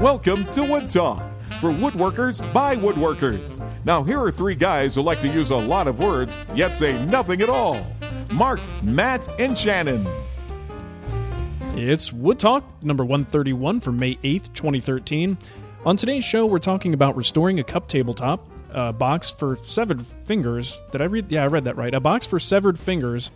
Welcome to Wood Talk for woodworkers by woodworkers. Now, here are three guys who like to use a lot of words yet say nothing at all Mark, Matt, and Shannon. It's Wood Talk, number 131 for May 8th, 2013. On today's show, we're talking about restoring a cup tabletop, a box for severed fingers. Did I read? Yeah, I read that right. A box for severed fingers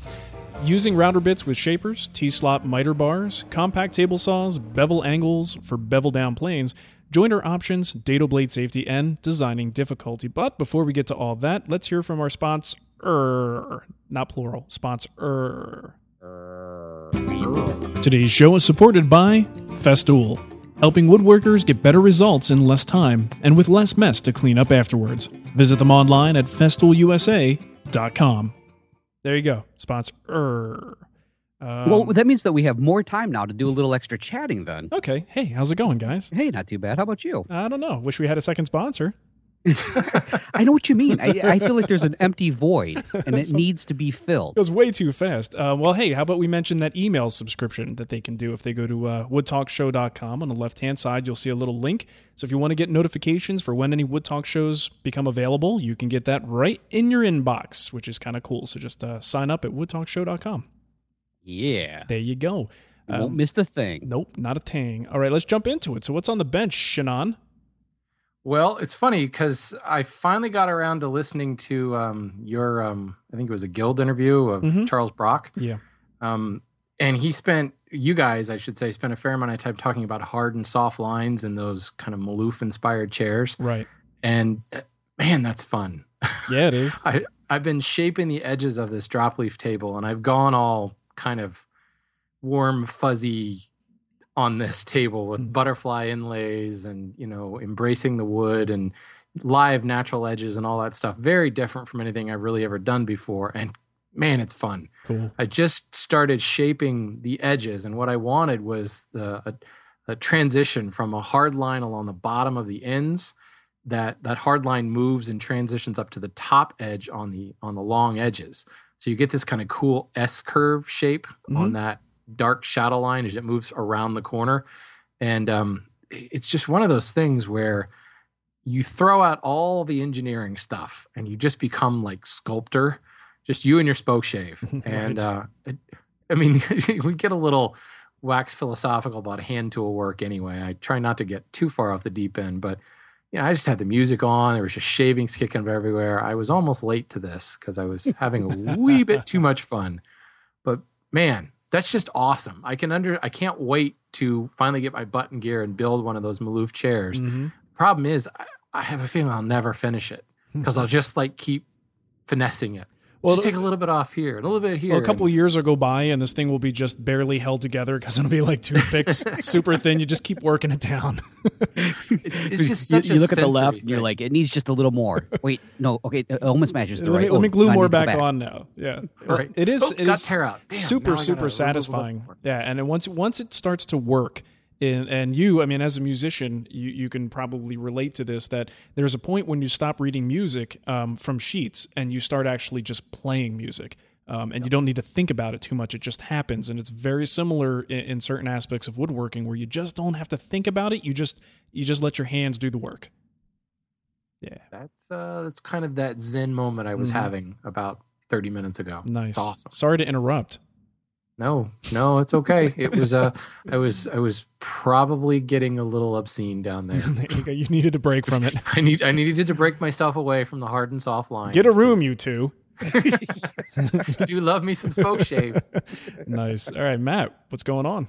using router bits with shapers, T-slot miter bars, compact table saws, bevel angles for bevel down planes, jointer options, dado blade safety, and designing difficulty. But before we get to all that, let's hear from our sponsor, not plural, sponsor. Today's show is supported by Festool, helping woodworkers get better results in less time and with less mess to clean up afterwards. Visit them online at festoolusa.com. There you go, sponsor. Um, well, that means that we have more time now to do a little extra chatting then. okay. Hey, how's it going, guys? Hey, not too bad. How about you? I don't know. Wish we had a second sponsor. I know what you mean. I, I feel like there's an empty void and it needs to be filled. It goes way too fast. Uh, well, hey, how about we mention that email subscription that they can do if they go to uh, woodtalkshow.com. On the left hand side, you'll see a little link. So if you want to get notifications for when any Wood Talk shows become available, you can get that right in your inbox, which is kind of cool. So just uh, sign up at woodtalkshow.com. Yeah. There you go. You won't Um, miss the thing. nope, not a thing. All right, let's jump into it. So what's on the bench, Shannon? Well, it's funny because I finally got around to listening to um, your, um, I think it was a guild interview of Mhm. Charles Brock. Yeah. Um, and he spent, you guys, I should say, spent a fair amount of time talking about hard and soft lines and those kind of Maloof inspired chairs. Right. And uh, man, that's fun. Yeah, it is. I, I've been shaping the edges of this drop leaf table and I've gone all kind of warm, fuzzy on this table with Mm. butterfly inlays and, you know, embracing the wood and live natural edges and all that stuff. Very different from anything I've really ever done before. And man, it's fun. Cool. I just started shaping the edges, and what I wanted was the a, a transition from a hard line along the bottom of the ends. That that hard line moves and transitions up to the top edge on the on the long edges. So you get this kind of cool S curve shape on that dark shadow line as it moves around the corner, and um, it's just one of those things where you throw out all the engineering stuff and you just become like sculptor just you and your spoke shave. And Right. uh it, i mean we get a little wax philosophical about hand tool work anyway. I try not to get too far off the deep end but you know i just had the music on. There was just shavings kicking everywhere. I was almost late to this because i was having a wee bit too much fun. But man that's just awesome. I can under i can't wait to finally get my button gear and build one of those maloof chairs. Mhm. problem is I, I have a feeling i'll never finish it because i'll just like keep finessing it Well, just take a little bit off here a little bit here Well, a couple and- of years will go by, and this thing will be just barely held together because it'll be like toothpicks, super thin. You just keep working it down. it's, it's just you, such you a look at the left sensory and you're like, it needs just a little more. Wait, no, okay, it almost matches the let, right. me, let me oh, glue I more need to go back, on now. Yeah, Right. it is. Oh, it got is tear out. Damn, super super satisfying. Yeah, and then once once it starts to work. And, and you, I mean, as a musician, you, you can probably relate to this. That there's a point when you stop reading music um, from sheets and you start actually just playing music, um, and you don't need to think about it too much. It just happens, and it's very similar in, in certain aspects of woodworking where you just don't have to think about it. You just you just let your hands do the work. Yeah, that's uh that's kind of that zen moment i was Mhm. having about 30 minutes ago nice. Awesome Sorry to interrupt. No no it's okay it was uh i was i was probably getting a little obscene down there There you, go. you needed a break from it. i need i needed to break myself away from the hard and soft line. Get a room, you two. do love me some spoke shave nice. All right, Matt, what's going on?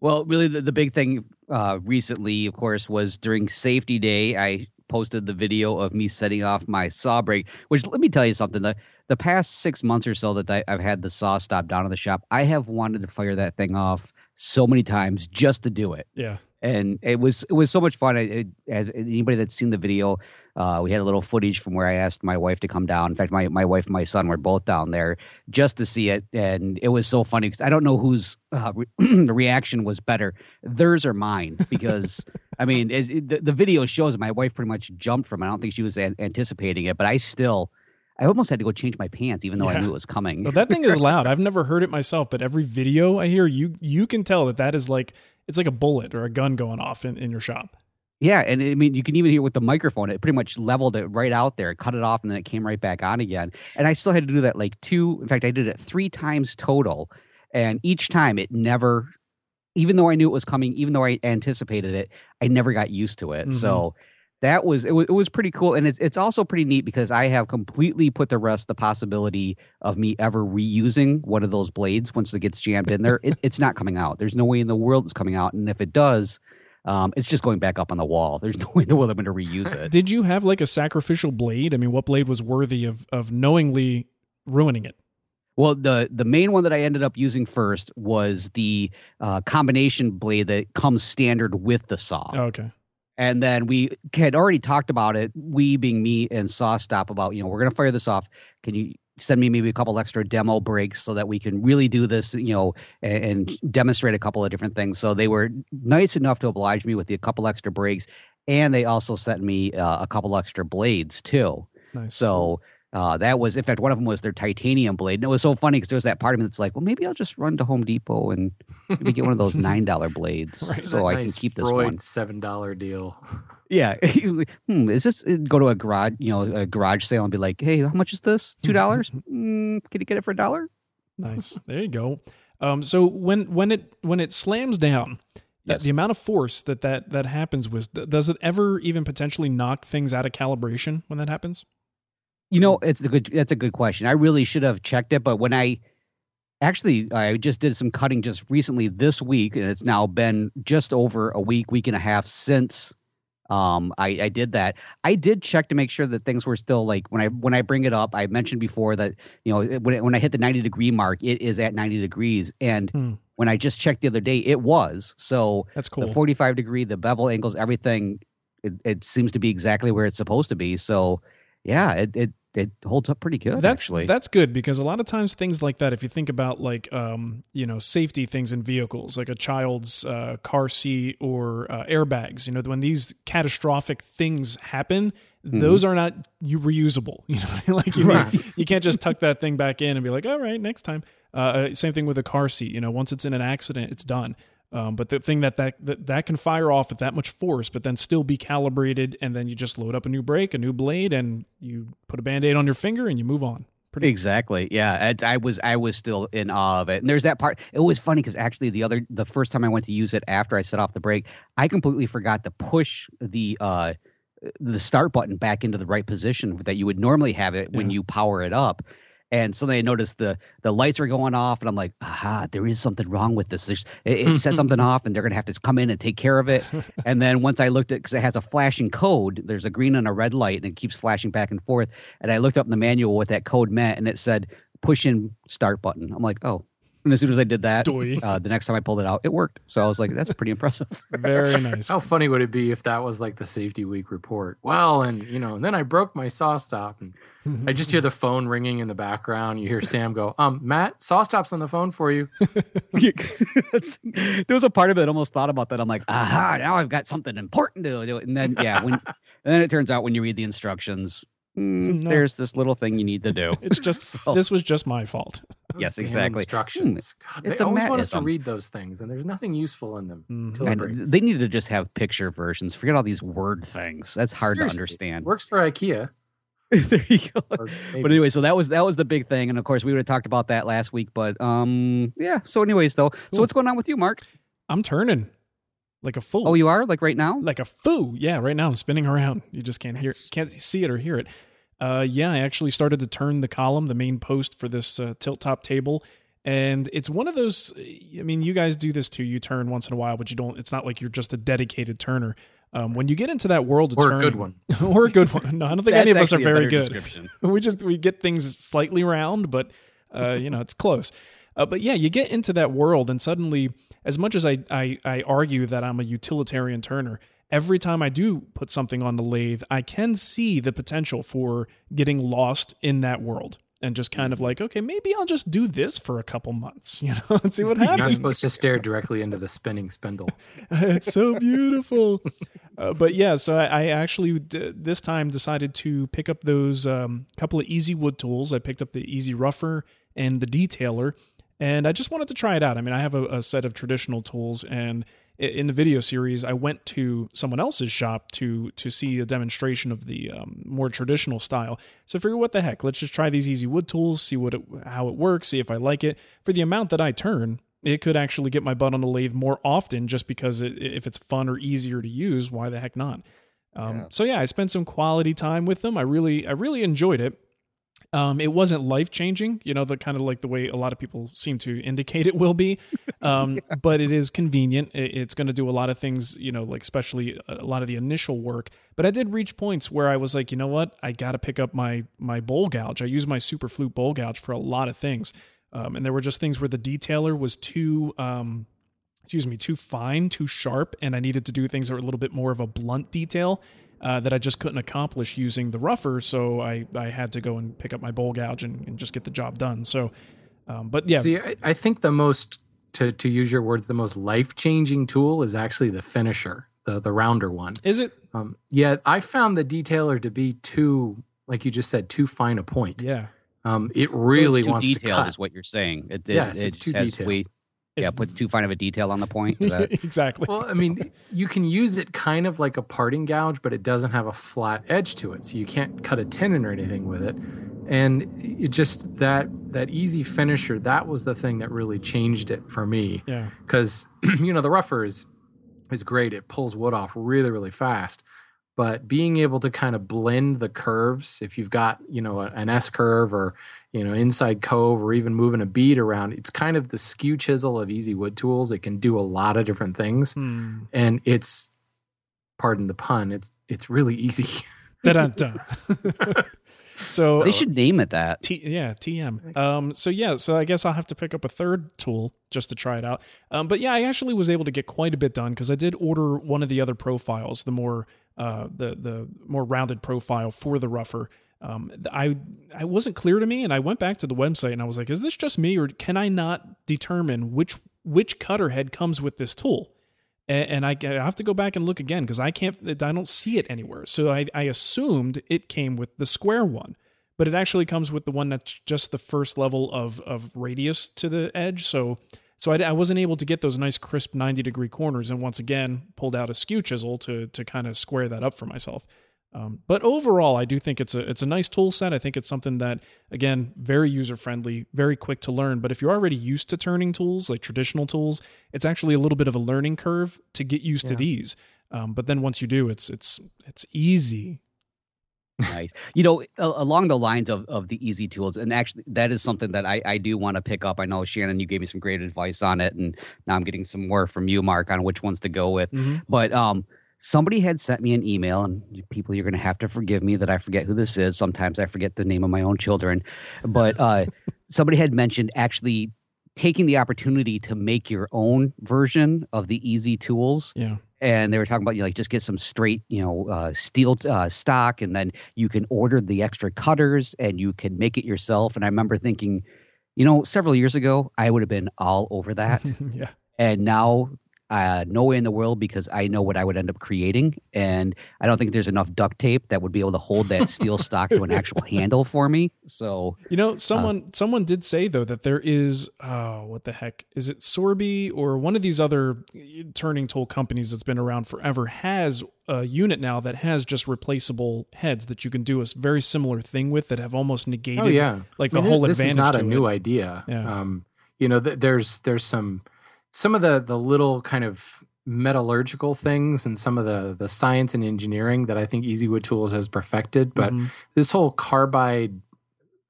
Well, really, the, the big thing uh, recently, of course, was during Safety Day. I posted the video of me setting off my saw brake. Which, let me tell you something: the the past six months or so that I, I've had the saw stop down in the shop, I have wanted to fire that thing off so many times just to do it. Yeah. And it was it was so much fun. I, it, as anybody that's seen the video, uh, we had a little footage from where I asked my wife to come down. In fact, my my wife and my son were both down there just to see it, and it was so funny because I don't know whose uh, re- the reaction was better, theirs or mine. Because I mean, as it, the, the video shows, my wife pretty much jumped from. it. I don't think she was an- anticipating it, but I still. I almost had to go change my pants, even though I knew it was coming. Well, that thing is loud. I've never heard it myself, but every video I hear, you you can tell that that is like it's like a bullet or a gun going off in, in your shop. Yeah, and I mean, you can even hear with the microphone, it pretty much leveled it right out there, cut it off, and then it came right back on again. And I still had to do that like two. In fact, I did it three times total, and each time it never, even though I knew it was coming, even though I anticipated it, I never got used to it. Mhm. So that was it, was it was pretty cool, and it's it's also pretty neat because I have completely put to rest the possibility of me ever reusing one of those blades once it gets jammed in there. it, it's not coming out. There's no way in the world it's coming out, and if it does. Um, it's just going back up on the wall. There's no way in the world I'm going to reuse it. Did you have like a sacrificial blade? I mean, what blade was worthy of of knowingly ruining it? Well, the the main one that I ended up using first was the uh, combination blade that comes standard with the saw. Oh, okay. And then we had already talked about it, we being me and Saw Stop, about, you know, we're going to fire this off. Can you send me maybe a couple extra demo brakes so that we can really do this, you know, and, and demonstrate a couple of different things? So they were nice enough to oblige me with the couple extra brakes. And they also sent me uh, a couple extra blades too. Nice. So uh, that was, in fact, one of them was their titanium blade. And it was so funny because there was that part of me that's like, well, maybe I'll just run to Home Depot and maybe get one of those $9 blades Right. so I nice can keep this Freud one. seven dollar deal. Yeah. hmm, is this go to a garage, you know, a garage sale and be like, hey, how much is this? $2? mm, can you get it for a dollar? Nice. There you go. Um, so when when it when it slams down, uh, Yes. the amount of force that that that happens with, does it ever even potentially knock things out of calibration when that happens? You know, it's a good. That's a good question. I really should have checked it, but when I actually, I just did some cutting just recently this week, and it's now been just over a week, week and a half since um I, I did that. I did check to make sure that things were still like when I when I bring it up. I mentioned before that you know when it- when I hit the ninety degree mark, it is at ninety degrees, and Hmm. when I just checked the other day, it was. So That's cool. the 45 degree, the bevel angles, everything, it, it seems to be exactly where it's supposed to be. So, yeah, it it, it holds up pretty good. that's actually. that's good because a lot of times things like that if you think about like um you know safety things in vehicles like a child's uh, car seat or uh, airbags you know when these catastrophic things happen Mm-hmm. those are not you reusable you know like you Right. need- you can't just tuck that thing back in and be like all right next time uh, uh, same thing with a car seat you know once it's in an accident it's done um, but the thing that, that that that can fire off with that much force, but then still be calibrated, and then you just load up a new brake, a new blade, and you put a band-aid on your finger, and you move on. Pretty Exactly. Yeah, it, I was I was still in awe of it. And there's that part. It was funny because actually the other the first time I went to use it after I set off the brake, I completely forgot to push the uh the start button back into the right position that you would normally have it when you power it up. And suddenly I noticed the the lights were going off, and I'm like, aha, there is something wrong with this. There's, it, it set something off, and they're gonna have to come in and take care of it. And then once I looked at because it has a flashing code, there's a green and a red light, and it keeps flashing back and forth. And I looked up in the manual what that code meant, and it said push in start button. I'm like, oh. And as soon as I did that, uh, the next time I pulled it out, it worked. So I was like, that's pretty impressive. Very nice. How funny would it be if that was like the safety week report? Well, and you know, and then I broke my saw stop, and I just hear the phone ringing in the background. You hear Sam go, "Um, Matt, saw stop's on the phone for you." It's- there was a part of it that almost thought about that. I'm like, aha, now I've got something important to do. And then, yeah, when and then it turns out when you read the instructions, mm, No. there's this little thing you need to do. It's just So- this was just my fault. Those Yes, exactly. Instructions. God, it's they a always want us to read those things, and there's nothing useful in them. Mhm. And they need to just have picture versions. Forget all these word things. That's hard Seriously. to understand. Works for IKEA. there you go. But anyway, so that was that was the big thing, and of course we would have talked about that last week. But um, yeah. So, anyways, though, so what's going on with you, Mark? I'm turning like a fool. Oh, you are like right now. like a foo. Yeah, right now I'm spinning around. You just can't hear, can't see it or hear it. Uh, yeah, I actually started to turn the column, the main post for this uh, tilt top table, and it's one of those. I mean, you guys do this too. You turn once in a while, but you don't. It's not like you're just a dedicated turner. Um, when you get into that world of or a good one. or a good one. No, I don't think any of us are That's actually a very good we just we get things slightly round, but uh, you know it's close. Uh, but yeah, you get into that world, and suddenly, as much as I, I I argue that I'm a utilitarian turner, every time I do put something on the lathe, I can see the potential for getting lost in that world. And just kind of like, okay, maybe I'll just do this for a couple months, you know, and see what happens. You're not supposed to stare directly into the spinning spindle. it's so beautiful. Uh, but yeah, so I, I actually d- this time decided to pick up those um, couple of easy wood tools. I picked up the easy rougher and the detailer, and I just wanted to try it out. I mean, I have a, a set of traditional tools, and in the video series, I went to someone else's shop to to see a demonstration of the um, more traditional style. So I figured, what the heck? Let's just try these easy wood tools, see what it, how it works, see if I like it. For the amount that I turn, it could actually get my butt on the lathe more often, just because it, if it's fun or easier to use, why the heck not? Um, Yeah. So yeah, I spent some quality time with them. I really, I really enjoyed it. Um, it wasn't life changing, you know, the kind of like the way a lot of people seem to indicate it will be. Um, but it is convenient. It, it's going to do a lot of things, you know, like especially a lot of the initial work. But I did reach points where I was like, you know what, I got to pick up my my bowl gouge. I use my super flute bowl gouge for a lot of things, um, and there were just things where the detailer was too. Um, excuse me, too fine, too sharp, and I needed to do things that were a little bit more of a blunt detail uh, that I just couldn't accomplish using the rougher. So I, I had to go and pick up my bowl gouge and, and just get the job done. So, um, but yeah, See, I, I think the most to to use your words, the most life changing tool is actually the finisher, the the rounder one. is it? Um, yeah, I found the detailer to be too, like you just said, too fine a point. Yeah. Um, it So really it's too wants detailed, to cut. is what you're saying. It, it, Yes, it it's too just has detailed. way- yeah, It's- puts too fine of a detail on the point. That- exactly. Well, I mean, you can use it kind of like a parting gouge, but it doesn't have a flat edge to it, so you can't cut a tenon or anything with it. And it just that that easy finisher, that was the thing that really changed it for me. yeah. because you know the rougher is is great it pulls wood off really really fast but being able to kind of blend the curves if you've got you know an s curve or you know inside cove or even moving a bead around it's kind of the skew chisel of easy wood tools it can do a lot of different things Hmm. and it's pardon the pun it's it's really easy Da-da-da. so they should name it that. T- yeah, TM. Um, so yeah, so I guess I'll have to pick up a third tool just to try it out. Um, but yeah, I actually was able to get quite a bit done because I did order one of the other profiles, the more uh, the the more rounded profile for the rougher. Um, I I wasn't clear to me, and I went back to the website and I was like, is this just me, or can I not determine which which cutter head comes with this tool? A- and I, I have to go back and look again because I can't, I don't see it anywhere. So I, I assumed it came with the square one, but it actually comes with the one that's just the first level of of radius to the edge. So so I, I wasn't able to get those nice crisp ninety degree corners, and once again pulled out a skew chisel to to kind of square that up for myself. Um, but overall, I do think it's a it's a nice tool set. I think it's something that again very user friendly, very quick to learn. But if you're already used to turning tools like traditional tools, it's actually a little bit of a learning curve to get used to these. Um, but then once you do, it's it's it's easy. Nice. You know, along the lines of, of the easy tools, and actually, that is something that I, I do want to pick up. I know, Shannon, you gave me some great advice on it, and now I'm getting some more from you, Mark, on which ones to go with. But um, somebody had sent me an email, and people, you're going to have to forgive me that I forget who this is. Sometimes I forget the name of my own children. But uh, somebody had mentioned actually taking the opportunity to make your own version of the easy tools Yeah. And they were talking about you know, like just get some straight you know uh, steel uh, stock and then you can order the extra cutters and you can make it yourself and i remember thinking you know several years ago i would have been all over that yeah. and now uh, no way in the world because i know what i would end up creating and i don't think there's enough duct tape that would be able to hold that steel stock to an actual handle for me so You know, someone someone did say though that there is oh what the heck is it Sorby or one of these other turning tool companies that's been around forever has a unit now that has just replaceable heads that you can do a very similar thing with that have almost negated oh yeah like I mean, the whole this advantage is not to a new it. idea. Yeah. Um, you know, th- there's there's some some of the the little kind of metallurgical things and some of the the science and engineering that I think Easywood Tools has perfected. But Mhm. this whole carbide,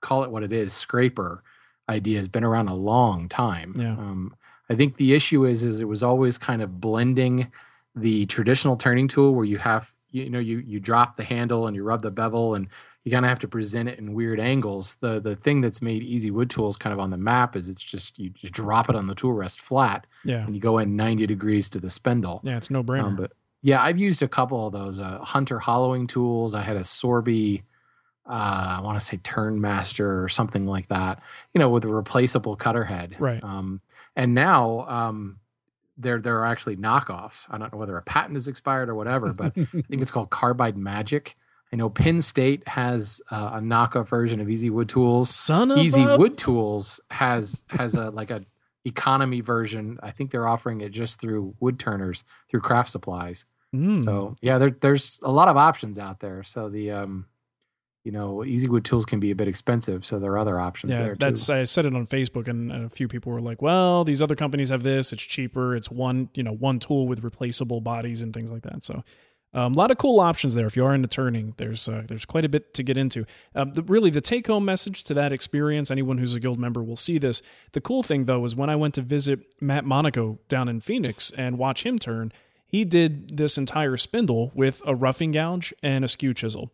call it what it is, scraper idea has been around a long time. Yeah. Um, I think the issue is is it was always kind of blending the traditional turning tool where you have you know you you drop the handle and you rub the bevel and you kind of have to present it in weird angles. The the thing that's made Easy Wood Tools kind of on the map is it's just you just drop it on the tool rest flat yeah and you go in 90 degrees to the spindle. yeah it's no brainer Um, but yeah, I've used a couple of those uh, Hunter hollowing tools. I had a Sorby, uh, I want to say Turnmaster or something like that. You know, with a replaceable cutter head. Right. Um, and now um, there there are actually knockoffs. I don't know whether a patent is expired or whatever, but I think it's called Carbide Magic. I know Penn State has uh, a knockoff version of Easy Wood Tools. son of Easy a- Wood Tools has has a like a economy version. I think they're offering it just through wood turners through craft supplies. Mm. So yeah, there, there's a lot of options out there. So the um, you know, easy wood tools can be a bit expensive. So there are other options yeah, there that's too. I said it on Facebook, and, and a few people were like, "Well, these other companies have this. It's cheaper. It's one, you know, one tool with replaceable bodies and things like that." So, um, a lot of cool options there. If you are into turning, there's uh, there's quite a bit to get into. Um, the, really, the take home message to that experience, anyone who's a guild member will see this. The cool thing though is when I went to visit Matt Monaco down in Phoenix and watch him turn, he did this entire spindle with a roughing gouge and a skew chisel.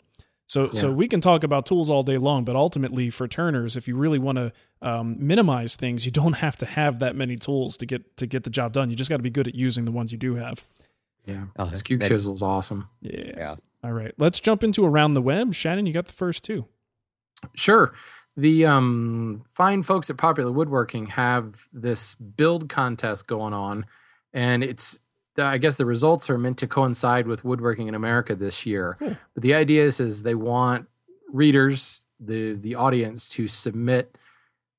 So, so we can talk about tools all day long, but ultimately for turners, if you really want to um, minimize things, you don't have to have that many tools to get to get the job done. You just got to be good at using the ones you do have. Yeah, Oh, skew that- chisel's awesome. Yeah. Yeah. All right, let's jump into around the web. Shannon, you got the first two. Sure. The um, fine folks at Popular Woodworking have this build contest going on, and it's I guess the results are meant to coincide with Woodworking in America this year. Cool. But the idea is, is they want readers, the the audience, to submit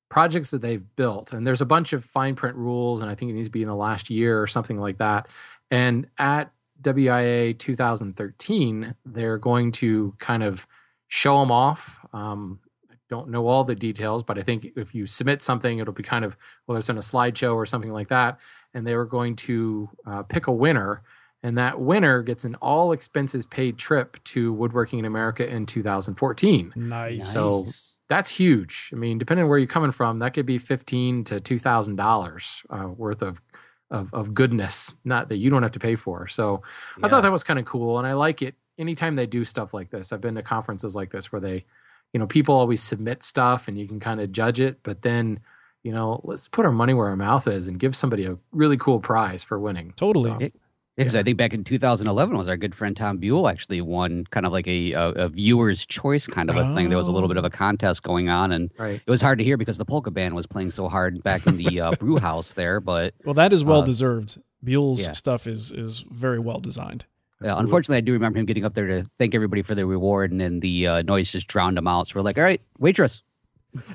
projects that they've built, and there's a bunch of fine print rules, and I think it needs to be in the last year or something like that. And at WIA 2013, they're going to kind of show them off. Um, I don't know all the details, but I think if you submit something, it'll be kind of whether it's in a slideshow or something like that. And they were going to uh, pick a winner, and that winner gets an all expenses paid trip to Woodworking in America in 2014. Nice. So- That's huge. I mean, depending on where you're coming from, that could be fifteen to two thousand dollars uh, worth of, of of goodness, not that you don't have to pay for. So I thought that was kind of cool, and I like it. Anytime they do stuff like this, I've been to conferences like this where they, you know, people always submit stuff and you can kind of judge it, but then, you know, let's put our money where our mouth is and give somebody a really cool prize for winning. totally. Yeah, because I think back in 2011 was our good friend Tom Buell actually won kind of like a, a, a viewer's choice kind of a thing. There was a little bit of a contest going on, and Right. it was hard to hear because the polka band was playing so hard back in the uh, brew house there. But Well, that is well Uh, deserved. Buell's yeah. stuff is is very well designed. Absolutely. unfortunately, I do remember him getting up there to thank everybody for their reward, and then the uh, noise just drowned him out. So we're like, "All right, waitress."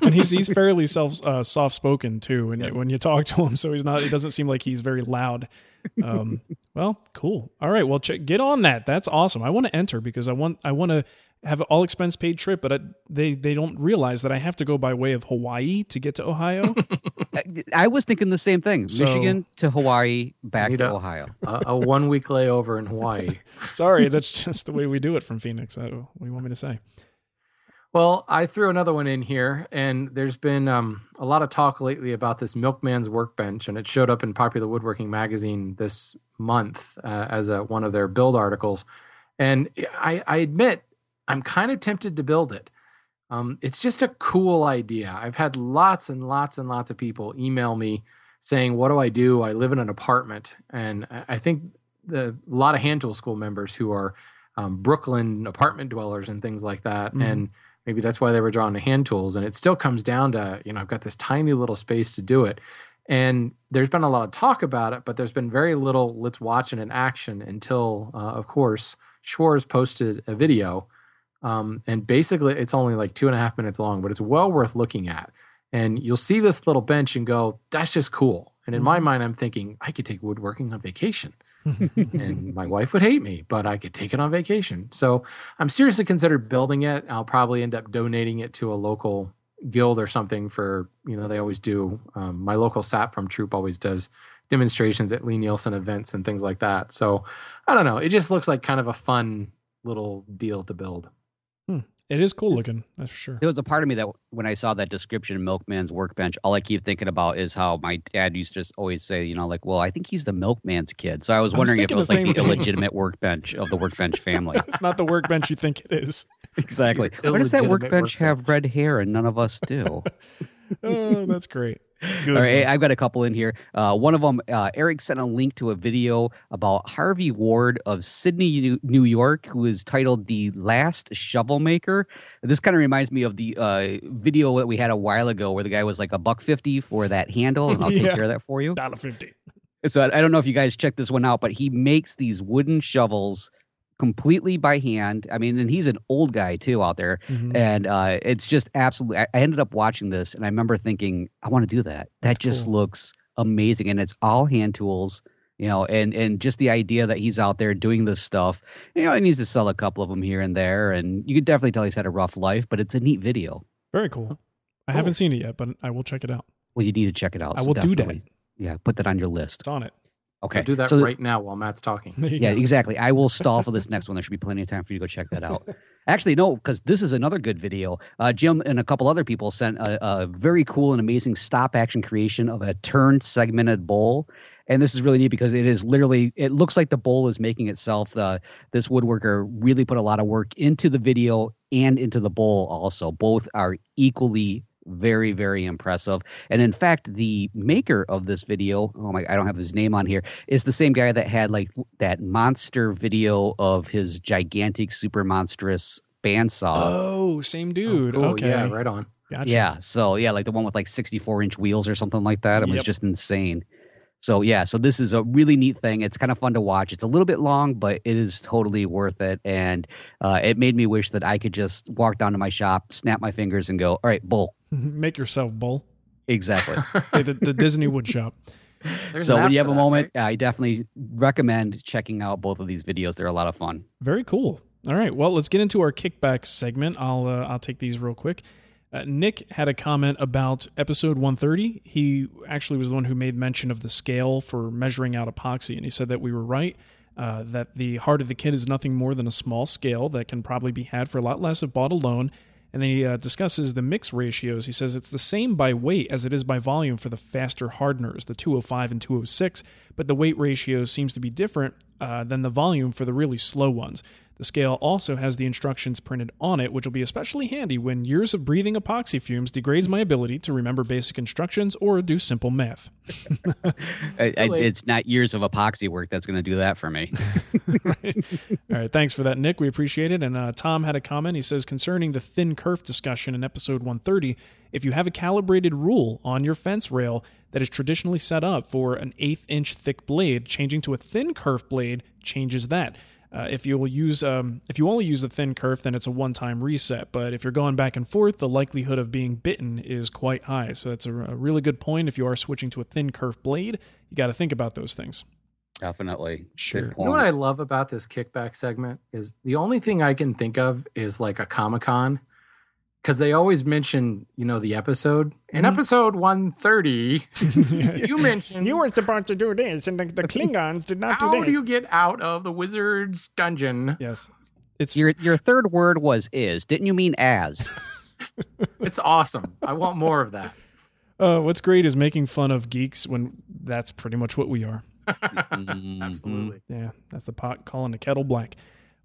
and he's he's fairly self uh, soft spoken too. And Yes. when you talk to him, so he's not. He doesn't seem like he's very loud. Um, well, cool. All right. Well, check, get on that. That's awesome. I want to enter because I want I want to have an all expense paid trip, but I, they they don't realize that I have to go by way of Hawaii to get to Ohio. I, I was thinking the same thing: So- Michigan to Hawaii, back to a- Ohio. a, a one week layover in Hawaii. Sorry, that's just the way we do it from Phoenix. I, what do you want me to say? Well, I threw another one in here, and there's been um, a lot of talk lately about this Milkman's Workbench, and it showed up in Popular Woodworking magazine this month uh, as a, one of their build articles. And I, I admit, I'm kind of tempted to build it. Um, it's just a cool idea. I've had lots and lots and lots of people email me saying, "What do I do? I live in an apartment," and I think the, a lot of hand tool school members who are um, Brooklyn apartment dwellers and things like that, Mhm. and maybe that's why they were drawn to hand tools. And it still comes down to you know I've got this tiny little space to do it, and there's been a lot of talk about it, but there's been very little let's watch it in action until, uh, of course, Schwarz posted a video. Um, and basically, it's only like two and a half minutes long, but it's well worth looking at. And you'll see this little bench and go, that's just cool. And in my Mm-hmm. mind, I'm thinking, I could take woodworking on vacation. And my wife would hate me, but I could take it on vacation. So I'm seriously considered building it. I'll probably end up donating it to a local guild or something for, you know, they always do. Um, my local SAPFM chapter always does demonstrations at Lie-Nielsen events and things like that. So I don't know. It just looks like kind of a fun little deal to build. It is cool looking. That's for sure. There was a part of me that when I saw that description, Milkman's Workbench, all I keep thinking about is how my dad used to just always say, you know, like, well, I think he's the milkman's kid. So I was I was wondering if thinking it was the like the thing. illegitimate workbench of the workbench family. It's not the workbench you think it is. exactly. your Why does that illegitimate workbench have red hair and none of us do? Oh, that's great. Good. All right, I've got a couple in here. Uh, one of them, uh, Eric sent a link to a video about Harvey Ward of Sydney, New- York, who is titled "The Last Shovel Maker." This kind of reminds me of the uh, video that we had a while ago, where the guy was like a buck fifty for that handle, and I'll take Yeah. care of that for you. Dollar fifty. So I I don't know if you guys checked this one out, but he makes these wooden shovels completely by hand. I mean, and he's an old guy too out there, Mhm. and uh, it's just absolutely. I, I ended up watching this, and I remember thinking, I want to do that. That just cool. looks amazing, and it's all hand tools. You know, and and just the idea that he's out there doing this stuff. You know, he needs to sell a couple of them here and there, and you could definitely tell he's had a rough life. But it's a neat video. Very cool. I haven't seen it yet, but I will check it out. Well, you need to check it out. I so will do that. Yeah, put that on your list. It's on it. Okay, I'll do that so right now while Matt's talking. Yeah, go. exactly. I will stall for this next one. There should be plenty of time for you to go check that out. Actually, no, because this is another good video. Uh, Jim and a couple other people sent a, a very cool and amazing stop action creation of a turned segmented bowl. And this is really neat because it is literally, it looks like the bowl is making itself. Uh, this woodworker really put a lot of work into the video and into the bowl also. Both are equally very very impressive and in fact the maker of this video oh my i don't have his name on here is the same guy that had like that monster video of his gigantic super monstrous bandsaw Oh, same dude. Oh, cool. Okay. Yeah, right on. Gotcha. yeah so yeah like the one with like 64 inch wheels or something like that it was just insane so yeah so this is a really neat thing it's kind of fun to watch it's a little bit long but it is totally worth it and uh, it made me wish that i could just walk down to my shop snap my fingers and go all right bull Make yourself bull. exactly Say the, the Disney Woodshop. There's so when you have a that, moment, right? I definitely recommend checking out both of these videos. They're a lot of fun. Very cool. All right. Well, let's get into our kickback segment. I'll uh, I'll take these real quick. Uh, Nick had a comment about episode 130. He actually was the one who made mention of the scale for measuring out epoxy, and he said that we were right. Uh, that the heart of the kit is nothing more than a small scale that can probably be had for a lot less if bought alone. And then he uh, discusses the mix ratios. He says it's the same by weight as it is by volume for the faster hardeners, the 205 and 206, but the weight ratio seems to be different uh, than the volume for the really slow ones. The scale also has the instructions printed on it, which will be especially handy when years of breathing epoxy fumes degrades my ability to remember basic instructions or do simple math. I, I, it's not years of epoxy work that's going to do that for me. right. All right. Thanks for that, Nick. We appreciate it. And uh, Tom had a comment. He says concerning the thin kerf discussion in episode 130, if you have a calibrated rule on your fence rail that is traditionally set up for an eighth inch thick blade, changing to a thin kerf blade changes that. Uh, if you'll use, um, if you only use a thin kerf, then it's a one-time reset. But if you're going back and forth, the likelihood of being bitten is quite high. So that's a, a really good point. If you are switching to a thin kerf blade, you got to think about those things. Definitely. Sure. You know what. I love about this kickback segment is the only thing I can think of is like a Comic Con because they always mention, you know, the episode. In Mhm. episode 130, you mentioned You weren't supposed to do this, and the, the Klingons did not do how do you get out of the wizard's dungeon? yes, it's Your your third word was is. Didn't you mean as? It's awesome. I want more of that. uh, what's great is making fun of geeks when that's pretty much what we are. Mhm. Absolutely. Yeah, that's the pot calling the kettle black.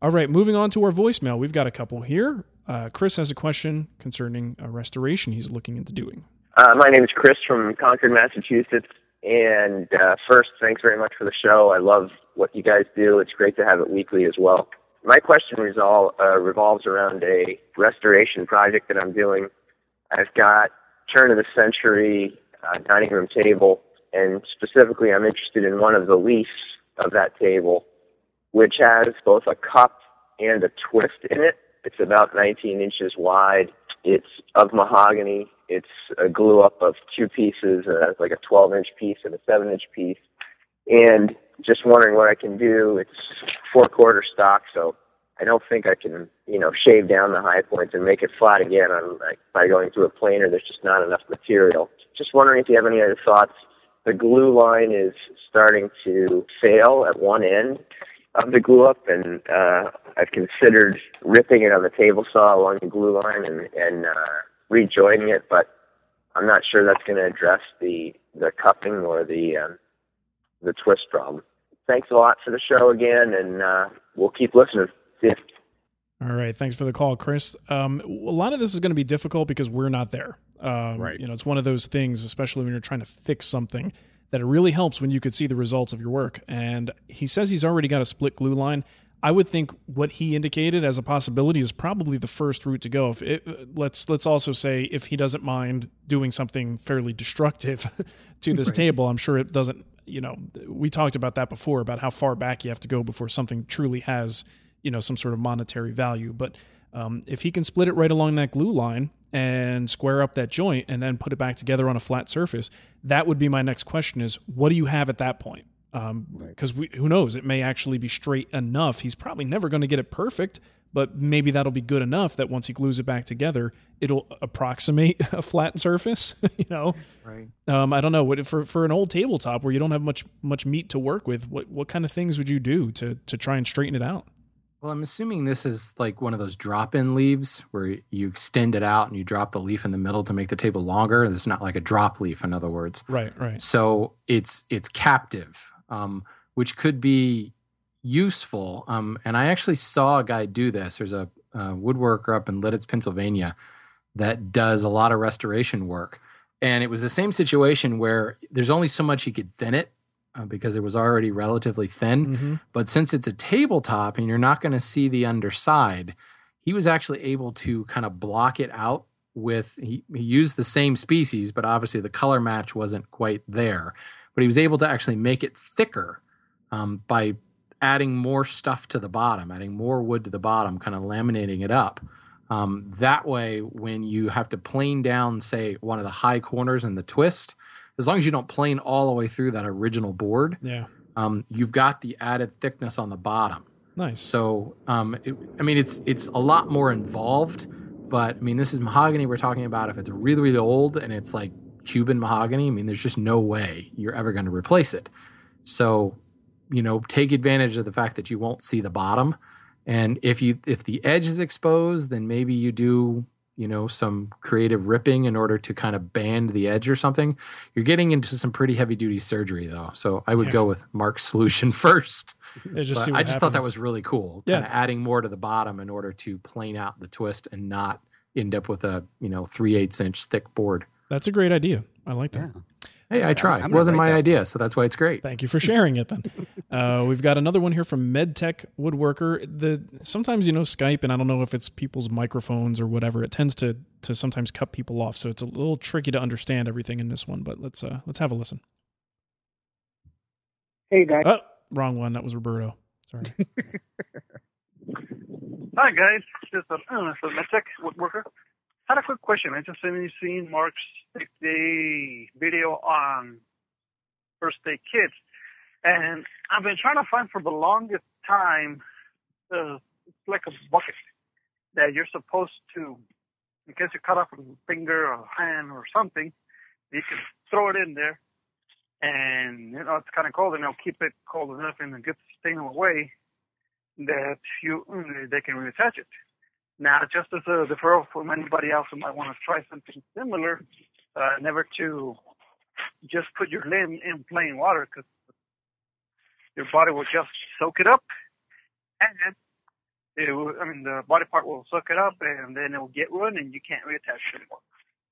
All right, moving on to our voicemail. We've got a couple here. Uh, Chris has a question concerning a restoration he's looking into doing. Uh, my name is Chris from Concord, Massachusetts. And uh, first, thanks very much for the show. I love what you guys do. It's great to have it weekly as well. My question resol- uh, revolves around a restoration project that I'm doing. I've got turn of the century uh, dining room table, and specifically, I'm interested in one of the leaves of that table, which has both a cup and a twist in it. It's about 19 inches wide. It's of mahogany. It's a glue up of two pieces, uh, like a 12 inch piece and a 7 inch piece. And just wondering what I can do. It's four quarter stock, so I don't think I can, you know, shave down the high points and make it flat again on like by going through a planer. There's just not enough material. Just wondering if you have any other thoughts. The glue line is starting to fail at one end of the glue up, and uh, I've considered ripping it on the table saw along the glue line and, and uh, rejoining it, but I'm not sure that's going to address the the cupping or the um, the twist problem. Thanks a lot for the show again, and uh, we'll keep listening. See ya. All right, thanks for the call, Chris. Um, a lot of this is going to be difficult because we're not there. Um, Right. You know, it's one of those things, especially when you're trying to fix something, that it really helps when you could see the results of your work. And he says he's already got a split glue line. I would think what he indicated as a possibility is probably the first route to go. If it, let's let's also say if he doesn't mind doing something fairly destructive to this table, I'm sure it doesn't. You know, we talked about that before about how far back you have to go before something truly has you know some sort of monetary value. But um, if he can split it right along that glue line and square up that joint and then put it back together on a flat surface, that would be my next question: is what do you have at that point? Because um, who knows? It may actually be straight enough. He's probably never going to get it perfect, but maybe that'll be good enough that once he glues it back together, it'll approximate a flat surface. you know, right? Um, I don't know. What for for an old tabletop where you don't have much much meat to work with? What what kind of things would you do to to try and straighten it out? Well, I'm assuming this is like one of those drop-in leaves where you extend it out and you drop the leaf in the middle to make the table longer. It's not like a drop leaf, in other words. Right, right. So it's it's captive, um, which could be useful. Um, and I actually saw a guy do this. There's a, a woodworker up in Lititz, Pennsylvania, that does a lot of restoration work. And it was the same situation where there's only so much he could thin it uh, because it was already relatively thin. Mm-hmm. But since it's a tabletop and you're not going to see the underside, he was actually able to kind of block it out with he, he used the same species, but obviously the color match wasn't quite there. But he was able to actually make it thicker um, by adding more stuff to the bottom, adding more wood to the bottom, kind of laminating it up. Um, that way, when you have to plane down, say, one of the high corners in the twist, as long as you don't plane all the way through that original board, Yeah. um, you've got the added thickness on the bottom. Nice. So, um, it, I mean, it's it's a lot more involved, but I mean, this is mahogany we're talking about. If it's really really old and it's like Cuban mahogany, I mean, there's just no way you're ever going to replace it. So, you know, take advantage of the fact that you won't see the bottom, and if you if the edge is exposed, then maybe you do you know some creative ripping in order to kind of band the edge or something. You're getting into some pretty heavy duty surgery though, so I would Yeah. go with Mark's solution first. Yeah, just But see what I just thought that was really cool. Yeah. Kind of adding more to the bottom in order to plane out the twist and not end up with a you know three eighths inch thick board. That's a great idea. I like that. Yeah. Hey, I tried. It wasn't my that idea, so that's why it's great. Thank you for sharing it. Then uh, we've got another one here from MedTech Woodworker. The sometimes you know Skype, and I don't know if it's people's microphones or whatever. It tends to to sometimes cut people off, so it's a little tricky to understand everything in this one. But let's uh, let's have a listen. Hey guys. Oh, wrong one. That was Roberto. Sorry. Hi guys. This is uh, so Metek woodworker. Had a quick question. I just finished seeing Mark's day video on first day kits, and I've been trying to find for the longest time. Uh, it's like a bucket that you're supposed to, in case you cut off a finger or hand or something, you can throw it in there, and you know it's kind of cold, and it'll keep it cold enough and get the stain away that you they can reattach it. Now, just as a deferral from anybody else who might want to try something similar, uh, never to just put your limb in plain water because your body will just soak it up, and it will, I mean the body part will soak it up, and then it will get ruined, and you can't reattach it anymore.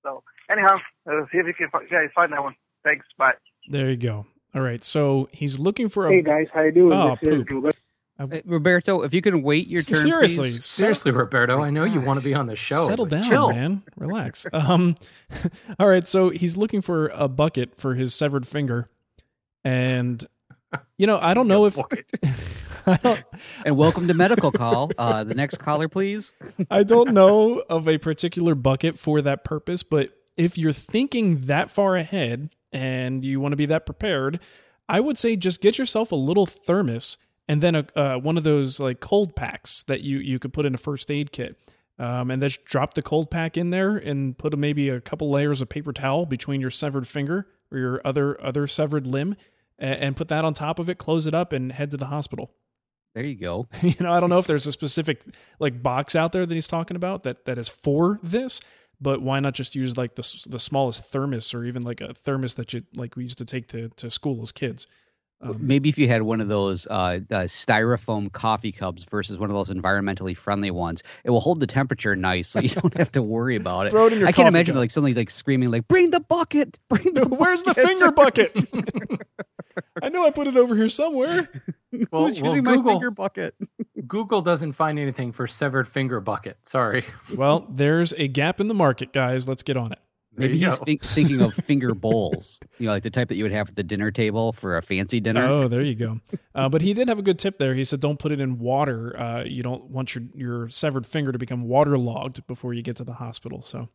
So, anyhow, uh, see if you can fi- guys find that one. Thanks. Bye. there you go. All right. So he's looking for a. Hey guys, how you doing? Oh, this is poop. Gilbert. Hey, Roberto, if you can wait your turn, Seriously, please. Seriously, Roberto, I know you want to be on the show. Settle down, chill. man. Relax. Um, all right. So he's looking for a bucket for his severed finger, and you know I don't know if don't, And welcome to medical call. Uh, the next caller, please. I don't know of a particular bucket for that purpose, but if you're thinking that far ahead and you want to be that prepared, I would say just get yourself a little thermos and then a uh, one of those like cold packs that you you could put in a first aid kit. Um, and just drop the cold pack in there and put a, maybe a couple layers of paper towel between your severed finger or your other other severed limb, and, and put that on top of it. Close it up and head to the hospital There you go. you know i don't know if there's a specific like box out there that he's talking about that that is for this but why not just use like the, the smallest thermos or even like a thermos that you like we used to take to, to school as kids um, Maybe if you had one of those uh, uh, styrofoam coffee cups versus one of those environmentally friendly ones, it will hold the temperature nice, so you don't have to worry about it. throw it in your I can't imagine cup. like somebody like screaming like, "Bring the bucket! Bring the where's the bucket!" finger bucket i know i put it over here somewhere Well, Who's well, using my Google, finger bucket? Google doesn't find anything for severed finger bucket. Sorry. well there's a gap in the market guys let's get on it There Maybe he's think, thinking of finger bowls, you know, like the type that you would have at the dinner table for a fancy dinner. Oh, there you go. Uh, but he did have a good tip there. He said, "Don't put it in water. Uh, you don't want your your severed finger to become waterlogged before you get to the hospital." So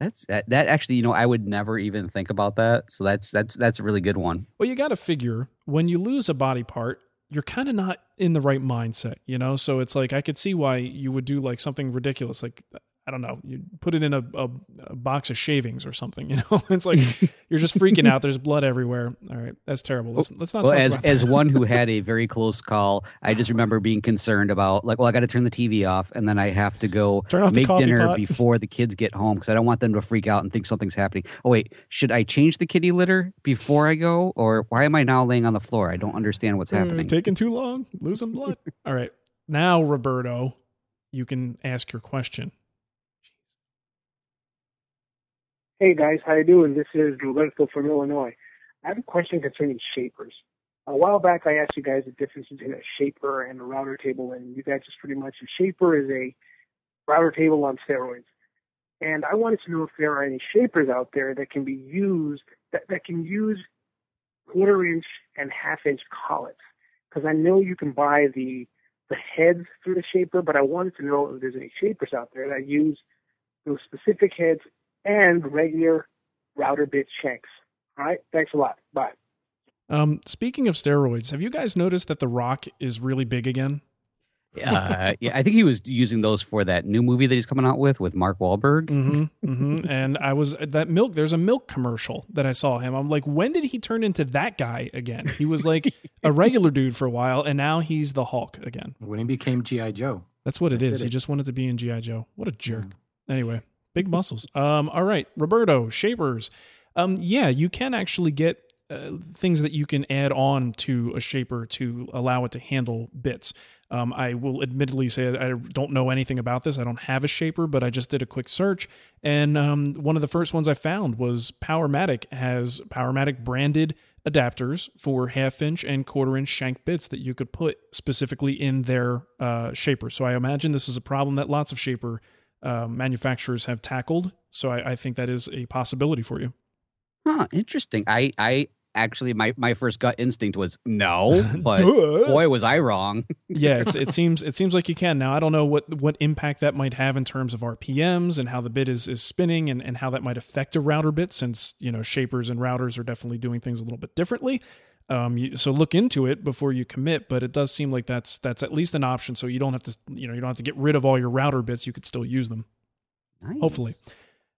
That's that, that actually, you know, I would never even think about that. So that's that's that's a really good one. Well, you got to figure when you lose a body part, you're kind of not in the right mindset, you know? So it's like I could see why you would do like something ridiculous like I don't know, you put it in a, a, a, box of shavings or something. You know, it's like you're just freaking out. There's blood everywhere. All right, that's terrible. Let's, let's not. Well, as as one who had a very close call, I just remember being concerned about like, well, I got to turn the TV off, and then I have to go make dinner pot. before the kids get home because I don't want them to freak out and think something's happening. Oh wait, should I change the kitty litter before I go, or why am I now laying on the floor? I don't understand what's happening. Mm, taking too long, losing blood. All right, now Roberto, you can ask your question. Hey guys, how you doing? This is Roberto from Illinois. I have a question concerning shapers. A while back, I asked you guys the difference between a shaper and a router table, and you guys just pretty much a shaper is a router table on steroids. And I wanted to know if there are any shapers out there that can be used that, that can use quarter inch and half inch collets. Because I know you can buy the the heads for the shaper, but I wanted to know if there's any shapers out there that use those specific heads and regular router bit shanks. All right. Thanks a lot. Bye. Um, speaking of steroids, have you guys noticed that The Rock is really big again? uh, yeah, I think he was using those for that new movie that he's coming out with with Mark Wahlberg. Mm-hmm, mm-hmm. and I was that milk. There's a milk commercial that I saw him. I'm like, when did he turn into that guy again? He was like a regular dude for a while, and now he's the Hulk again. When he became GI Joe, that's what it is. He just wanted to be in GI Joe. What a jerk. Mm. Anyway, Big muscles. Um, all right, Roberto, shapers. Um, yeah, you can actually get uh, things that you can add on to a shaper to allow it to handle bits. Um, I will admittedly say I don't know anything about this. I don't have a shaper, but I just did a quick search, and um, one of the first ones I found was Powermatic has Powermatic branded adapters for half inch and quarter inch shank bits that you could put specifically in their uh, shaper. So I imagine this is a problem that lots of shaper uh, manufacturers have tackled. So I, I, think that is a possibility for you. Huh, interesting. I, I actually my, my first gut instinct was no, but boy was I wrong. yeah, it seems it seems like you can now. I don't know what what impact that might have in terms of RPMs and how the bit is is spinning and, and how that might affect a router bit since you know shapers and routers are definitely doing things a little bit differently. Um, you, so look into it before you commit, but it does seem like that's that's at least an option. So you don't have to you know you don't have to get rid of all your router bits. You could still use them. Nice. Hopefully.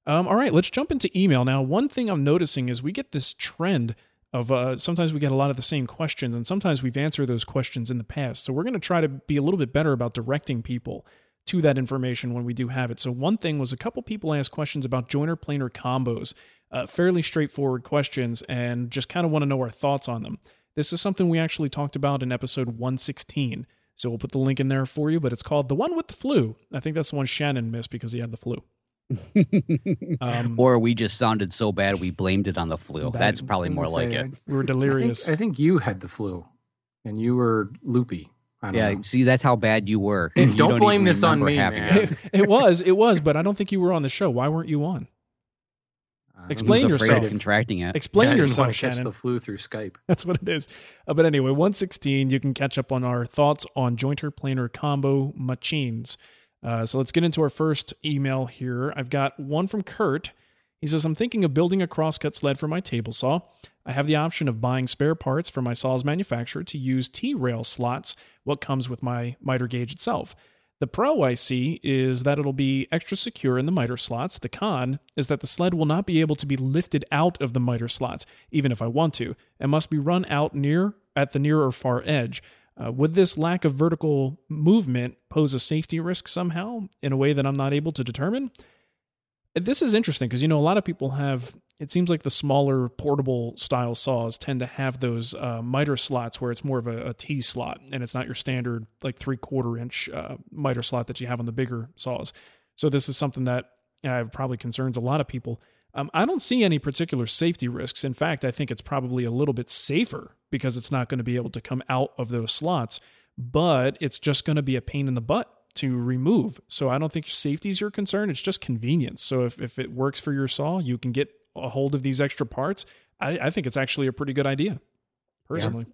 Um, all right, let's jump into email now. One thing I'm noticing is we get this trend of uh, sometimes we get a lot of the same questions, and sometimes we've answered those questions in the past. So we're going to try to be a little bit better about directing people to that information when we do have it. So one thing was a couple people asked questions about jointer planer combos uh, fairly straightforward questions and just kind of want to know our thoughts on them. This is something we actually talked about in episode 116. So we'll put the link in there for you, but it's called The One with the Flu. I think that's the one Shannon missed because he had the flu. um, or we just sounded so bad we blamed it on the flu. That, that's probably more like it. We were delirious. I think, I think, you had the flu and you were loopy. yeah, know. see, that's how bad you were. don't, don't, blame this on me, man. It, it was, it was, but I don't think you were on the show. Why weren't you on? Explain yourself. contracting it. Explain yeah, yourself, Shannon. Catch the flu through Skype. That's what it is. Uh, but anyway, 116. You can catch up on our thoughts on jointer planer combo machines. Uh, so let's get into our first email here. I've got one from Kurt. He says, I'm thinking of building a crosscut sled for my table saw. I have the option of buying spare parts from my saw's manufacturer to use T rail slots, what comes with my miter gauge itself. The pro I see is that it'll be extra secure in the miter slots. The con is that the sled will not be able to be lifted out of the miter slots, even if I want to, and must be run out near at the near or far edge. Uh, would this lack of vertical movement pose a safety risk somehow in a way that I'm not able to determine? This is interesting because you know a lot of people have it seems like the smaller portable style saws tend to have those uh, miter slots where it's more of a, a T slot and it's not your standard like three quarter inch uh, miter slot that you have on the bigger saws. So this is something that uh, probably concerns a lot of people. Um, I don't see any particular safety risks. In fact, I think it's probably a little bit safer because it's not going to be able to come out of those slots, but it's just going to be a pain in the butt to remove. So I don't think safety is your concern. It's just convenience. So if, if it works for your saw, you can get a hold of these extra parts, I, I think it's actually a pretty good idea, personally.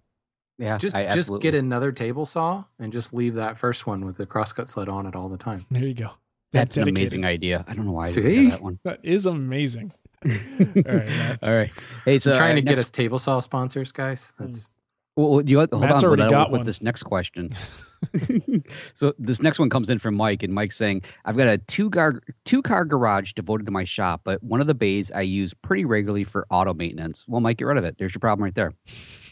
Yeah, yeah just just get another table saw and just leave that first one with the crosscut sled on it all the time. There you go. That's an amazing idea. I don't know why I didn't See? that one. That is amazing. All right, Matt. All right. Hey, so I'm trying uh, to get us table saw sponsors, guys. That's Well, well, you hold Matt's on, already but I got work with this next question. so this next one comes in from Mike, and Mike's saying, "I've got a two car two car garage devoted to my shop, but one of the bays I use pretty regularly for auto maintenance. Well, Mike, get rid of it. There's your problem right there.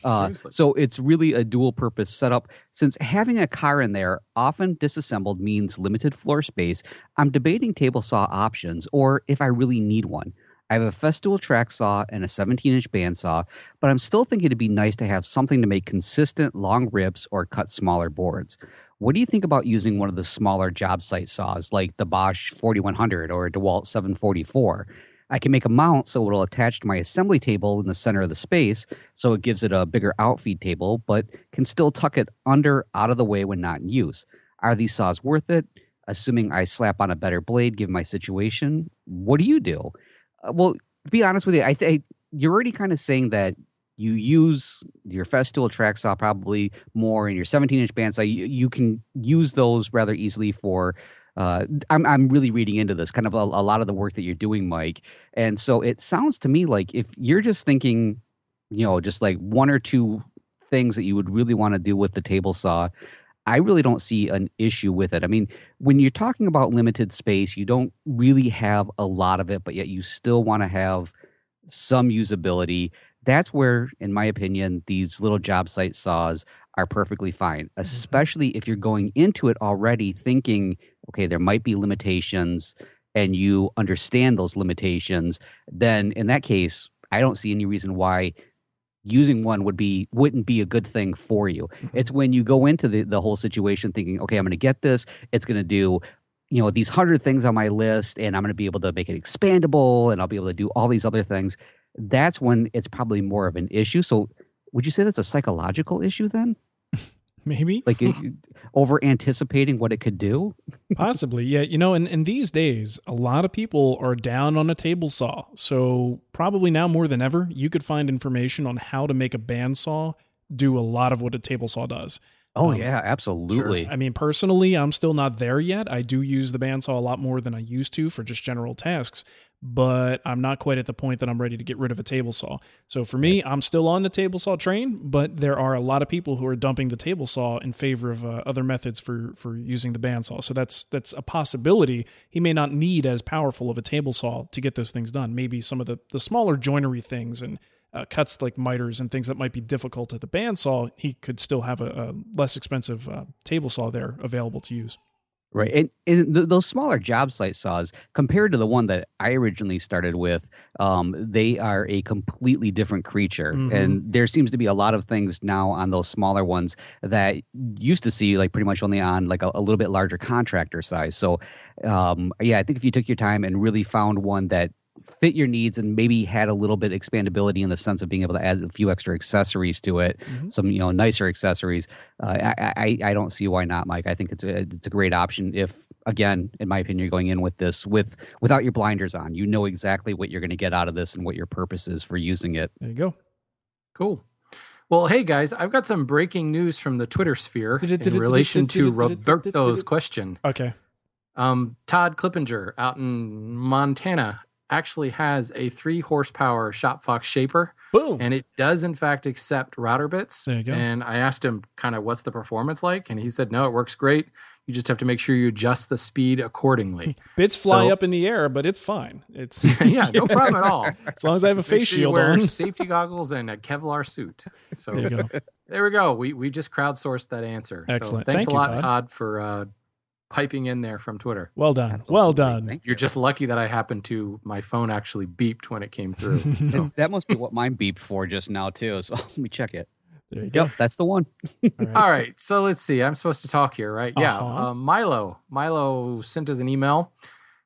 Uh, so it's really a dual purpose setup. Since having a car in there, often disassembled, means limited floor space. I'm debating table saw options, or if I really need one." I have a Festool track saw and a 17 inch bandsaw, but I'm still thinking it'd be nice to have something to make consistent long rips or cut smaller boards. What do you think about using one of the smaller job site saws like the Bosch 4100 or DeWalt 744? I can make a mount so it'll attach to my assembly table in the center of the space, so it gives it a bigger outfeed table, but can still tuck it under out of the way when not in use. Are these saws worth it? Assuming I slap on a better blade given my situation, what do you do? Uh, well, to be honest with you, I think you're already kind of saying that you use your Festool track saw probably more in your 17 inch bandsaw. You, you can use those rather easily for. Uh, I'm I'm really reading into this kind of a, a lot of the work that you're doing, Mike, and so it sounds to me like if you're just thinking, you know, just like one or two things that you would really want to do with the table saw. I really don't see an issue with it. I mean, when you're talking about limited space, you don't really have a lot of it, but yet you still want to have some usability. That's where, in my opinion, these little job site saws are perfectly fine, mm-hmm. especially if you're going into it already thinking, okay, there might be limitations and you understand those limitations. Then, in that case, I don't see any reason why using one would be wouldn't be a good thing for you. Mm-hmm. It's when you go into the, the whole situation thinking, okay, I'm going to get this. It's going to do, you know, these hundred things on my list, and I'm going to be able to make it expandable, and I'll be able to do all these other things. That's when it's probably more of an issue. So, would you say that's a psychological issue then? Maybe. Like over anticipating what it could do? Possibly, yeah. You know, in, in these days, a lot of people are down on a table saw. So, probably now more than ever, you could find information on how to make a bandsaw do a lot of what a table saw does. Oh Um, yeah, absolutely. I mean, personally, I'm still not there yet. I do use the bandsaw a lot more than I used to for just general tasks, but I'm not quite at the point that I'm ready to get rid of a table saw. So for me, I'm still on the table saw train, but there are a lot of people who are dumping the table saw in favor of uh, other methods for for using the bandsaw. So that's that's a possibility. He may not need as powerful of a table saw to get those things done. Maybe some of the the smaller joinery things and uh, cuts like miters and things that might be difficult at a bandsaw, he could still have a, a less expensive uh, table saw there available to use. Right. And, and th- those smaller job site saws, compared to the one that I originally started with, um, they are a completely different creature. Mhm. And there seems to be a lot of things now on those smaller ones that used to see like pretty much only on like a, a little bit larger contractor size. So, um, yeah, I think if you took your time and really found one that fit your needs and maybe had a little bit expandability in the sense of being able to add a few extra accessories to it, Mhm. some you know nicer accessories. Uh, I, I I don't see why not, Mike. I think it's a it's a great option if again, in my opinion, you're going in with this with without your blinders on. You know exactly what you're going to get out of this and what your purpose is for using it. There you go. Cool. Well, hey guys, I've got some breaking news from the Twitter sphere in relation to Roberto's question. Okay. Um, Todd Clippinger out in Montana actually has a three horsepower Shop Fox Shaper, Boom. and it does in fact accept router bits. There you go. And I asked him kind of what's the performance like, and he said no, it works great. You just have to make sure you adjust the speed accordingly. Bits fly So- up in the air, but it's fine. It's yeah, no problem at all. As long as I have a face sure you shield on. safety goggles and a Kevlar suit. So There you go. there we go. We we just crowdsourced that answer. So Excellent. thanks Thank a you, lot, Todd. Todd, for uh, piping in there from Twitter. Well done. Absolutely. Well done. Thank You're just lucky that I happened to my phone actually beeped when it came through. So, That must be what mine beeped for just now too. So let me check it. There you go. That's the one. All right. all right, so let's see. I'm supposed to talk here, right? Yeah. Uh-huh. Uh, Milo. Milo sent us an email,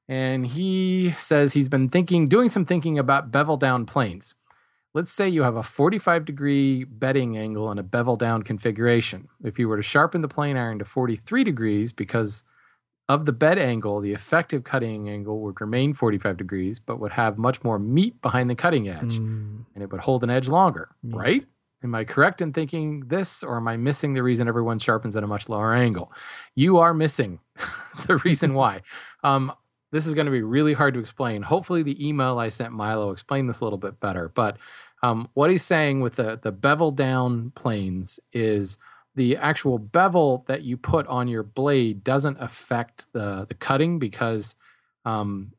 and he says he's been thinking, doing some thinking about bevel down planes. Let's say you have a 45 degree bedding angle and a bevel down configuration. If you were to sharpen the plane iron to 43 degrees because of the bed angle, the effective cutting angle would remain 45 degrees, but would have much more meat behind the cutting edge Mm, and it would hold an edge longer, Neat. right? Am I correct in thinking this, or am I missing the reason everyone sharpens at a much lower angle? You are missing the reason why. Um, this is going to be really hard to explain. Hopefully, the email I sent Milo explained this a little bit better. But um, what he's saying with the the bevel down planes is the actual bevel that you put on your blade doesn't affect the the cutting because um,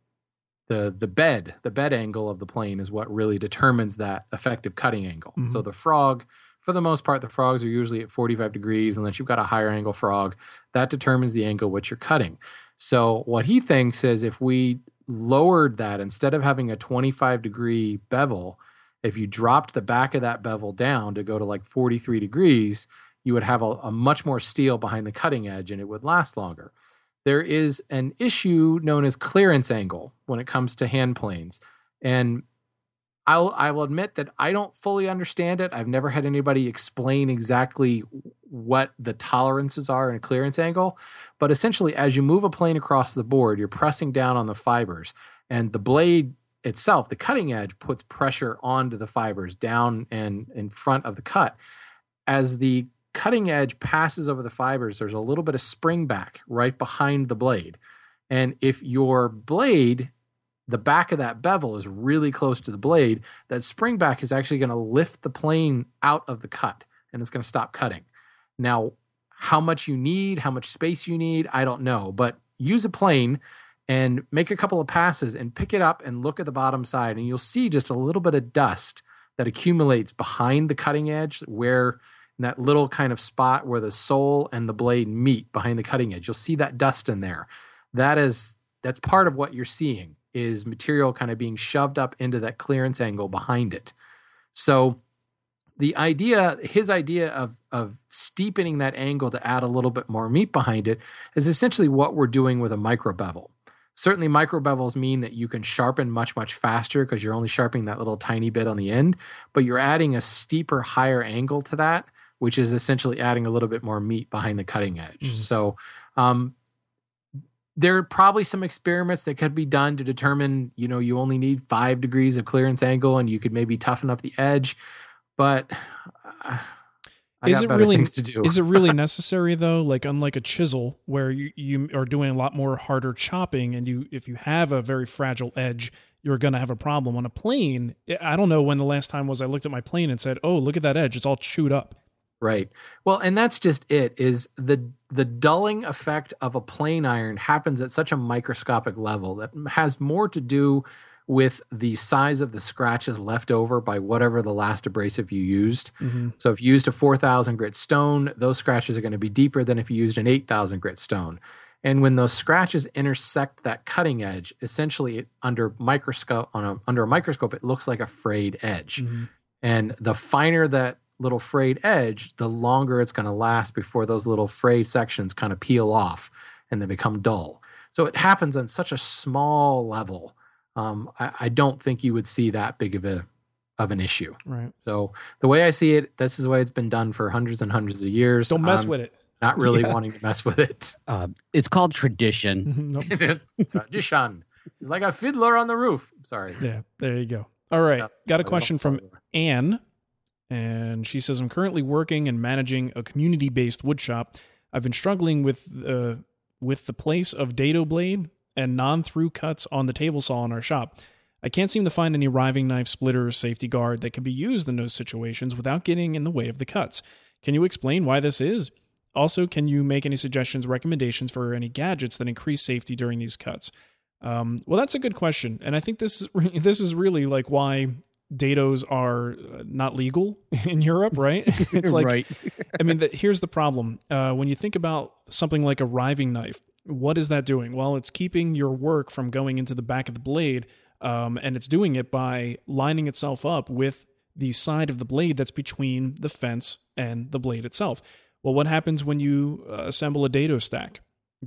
the the bed the bed angle of the plane is what really determines that effective cutting angle. Mhm. So the frog, for the most part, the frogs are usually at 45 degrees, unless you've got a higher angle frog, that determines the angle which you're cutting. So what he thinks is if we lowered that instead of having a 25 degree bevel, if you dropped the back of that bevel down to go to like 43 degrees, you would have a, a much more steel behind the cutting edge and it would last longer. There is an issue known as clearance angle when it comes to hand planes. And I'll I will admit that I don't fully understand it. I've never had anybody explain exactly what the tolerances are in a clearance angle. But essentially, as you move a plane across the board, you're pressing down on the fibers, and the blade itself, the cutting edge, puts pressure onto the fibers down and in front of the cut. As the cutting edge passes over the fibers, there's a little bit of spring back right behind the blade. And if your blade, the back of that bevel is really close to the blade, that spring back is actually going to lift the plane out of the cut and it's going to stop cutting. Now, how much you need, how much space you need, I don't know, but use a plane and make a couple of passes and pick it up and look at the bottom side and you'll see just a little bit of dust that accumulates behind the cutting edge where that little kind of spot where the sole and the blade meet behind the cutting edge. You'll see that dust in there. That is that's part of what you're seeing is material kind of being shoved up into that clearance angle behind it. So the idea, his idea of of steepening that angle to add a little bit more meat behind it is essentially what we're doing with a micro bevel. Certainly, micro bevels mean that you can sharpen much, much faster because you're only sharpening that little tiny bit on the end, but you're adding a steeper, higher angle to that, which is essentially adding a little bit more meat behind the cutting edge. Mhm. So, um, there are probably some experiments that could be done to determine, you know, you only need five degrees of clearance angle and you could maybe toughen up the edge, but uh, I Is got it really- things to do. Is it really necessary though? Like unlike a chisel, where you, you are doing a lot more harder chopping, and you if you have a very fragile edge, you're going to have a problem. On a plane, I don't know when the last time was I looked at my plane and said, "Oh, look at that edge; it's all chewed up." Right. Well, and that's just it is the the dulling effect of a plane iron happens at such a microscopic level that has more to do with the size of the scratches left over by whatever the last abrasive you used. Mm-hmm. So if you used a 4000 grit stone, those scratches are going to be deeper than if you used an 8000 grit stone. And when those scratches intersect that cutting edge, essentially under microscope on a under a microscope it looks like a frayed edge. Mm-hmm. And the finer that little frayed edge, the longer it's going to last before those little frayed sections kind of peel off and they become dull. So it happens on such a small level. Um, I, I don't think you would see that big of a of an issue. Right. So the way I see it, this is the way it's been done for hundreds and hundreds of years. Don't mess I'm with it. Not really Yeah. wanting to mess with it. Uh, it's called tradition. Tradition. It's like a fiddler on the roof. Sorry. Yeah, there you go. All right. Yeah. Got a question from Anne, and she says, I'm currently working and managing a community based wood shop. I've been struggling with uh, with the place of dado blade and non through cuts on the table saw in our shop. I can't seem to find any riving knife, splitter, or safety guard that can be used in those situations without getting in the way of the cuts. Can you explain why this is? Also, can you make any suggestions, recommendations for any gadgets that increase safety during these cuts? Um, well, that's a good question, and I think this is this is really like why dados are uh, not legal in Europe, right? it's like right. I mean, the, here's the problem. Uh, when you think about something like a riving knife, what is that doing? Well, it's keeping your work from going into the back of the blade, um, and it's doing it by lining itself up with the side of the blade that's between the fence and the blade itself. Well, what happens when you uh, assemble a dado stack?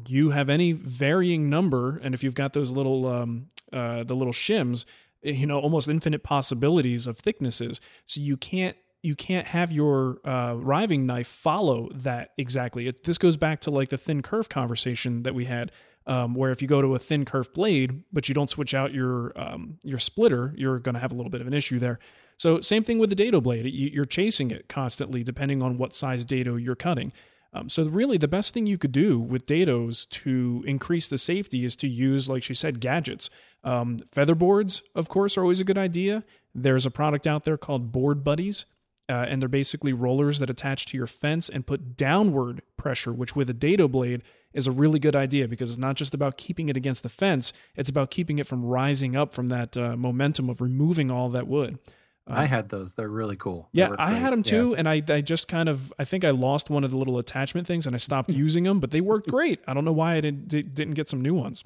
You have any varying number, and if you've got those little um, uh, the little shims, you know, almost infinite possibilities of thicknesses. So you can't you can't have your uh, riving knife follow that exactly. It, this goes back to like the thin kerf conversation that we had, um, where if you go to a thin kerf blade, but you don't switch out your um, your splitter, you're going to have a little bit of an issue there. So same thing with the dado blade. You, you're chasing it constantly, depending on what size dado you're cutting. Um, so really, the best thing you could do with dados to increase the safety is to use, like she said, gadgets. Um, feather boards, of course, are always a good idea. There's a product out there called Board Buddies, uh, and they're basically rollers that attach to your fence and put downward pressure, which with a dado blade is a really good idea because it's not just about keeping it against the fence; it's about keeping it from rising up from that uh, momentum of removing all that wood. I had those. They're really cool. Yeah, I had them Yeah. too, and I, I just kind of I think I lost one of the little attachment things, and I stopped using them. But they worked great. I don't know why I didn't didn't get some new ones.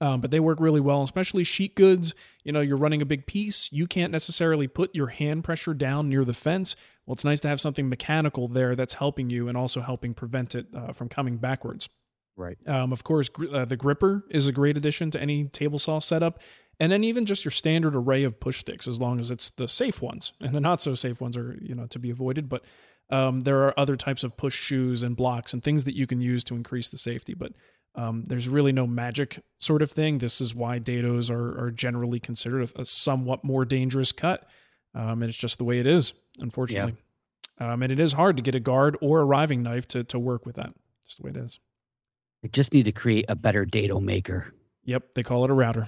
Um, but they work really well, especially sheet goods. You know, you're running a big piece. You can't necessarily put your hand pressure down near the fence. Well, it's nice to have something mechanical there that's helping you and also helping prevent it uh, from coming backwards. Right. Um, of course, gr- uh, the GRR-RIPPER is a great addition to any table saw setup. And then even just your standard array of push sticks, as long as it's the safe ones, and the not so safe ones are you know to be avoided. But um, there are other types of push shoes and blocks and things that you can use to increase the safety. But um, there's really no magic sort of thing. This is why dados are, are generally considered a, a somewhat more dangerous cut. Um, and it's just the way it is, unfortunately. Um, and it is hard to get a guard or a riving knife to, to work with that. Just the way it is. I just need to create a better dado maker. Yep, they call it a router.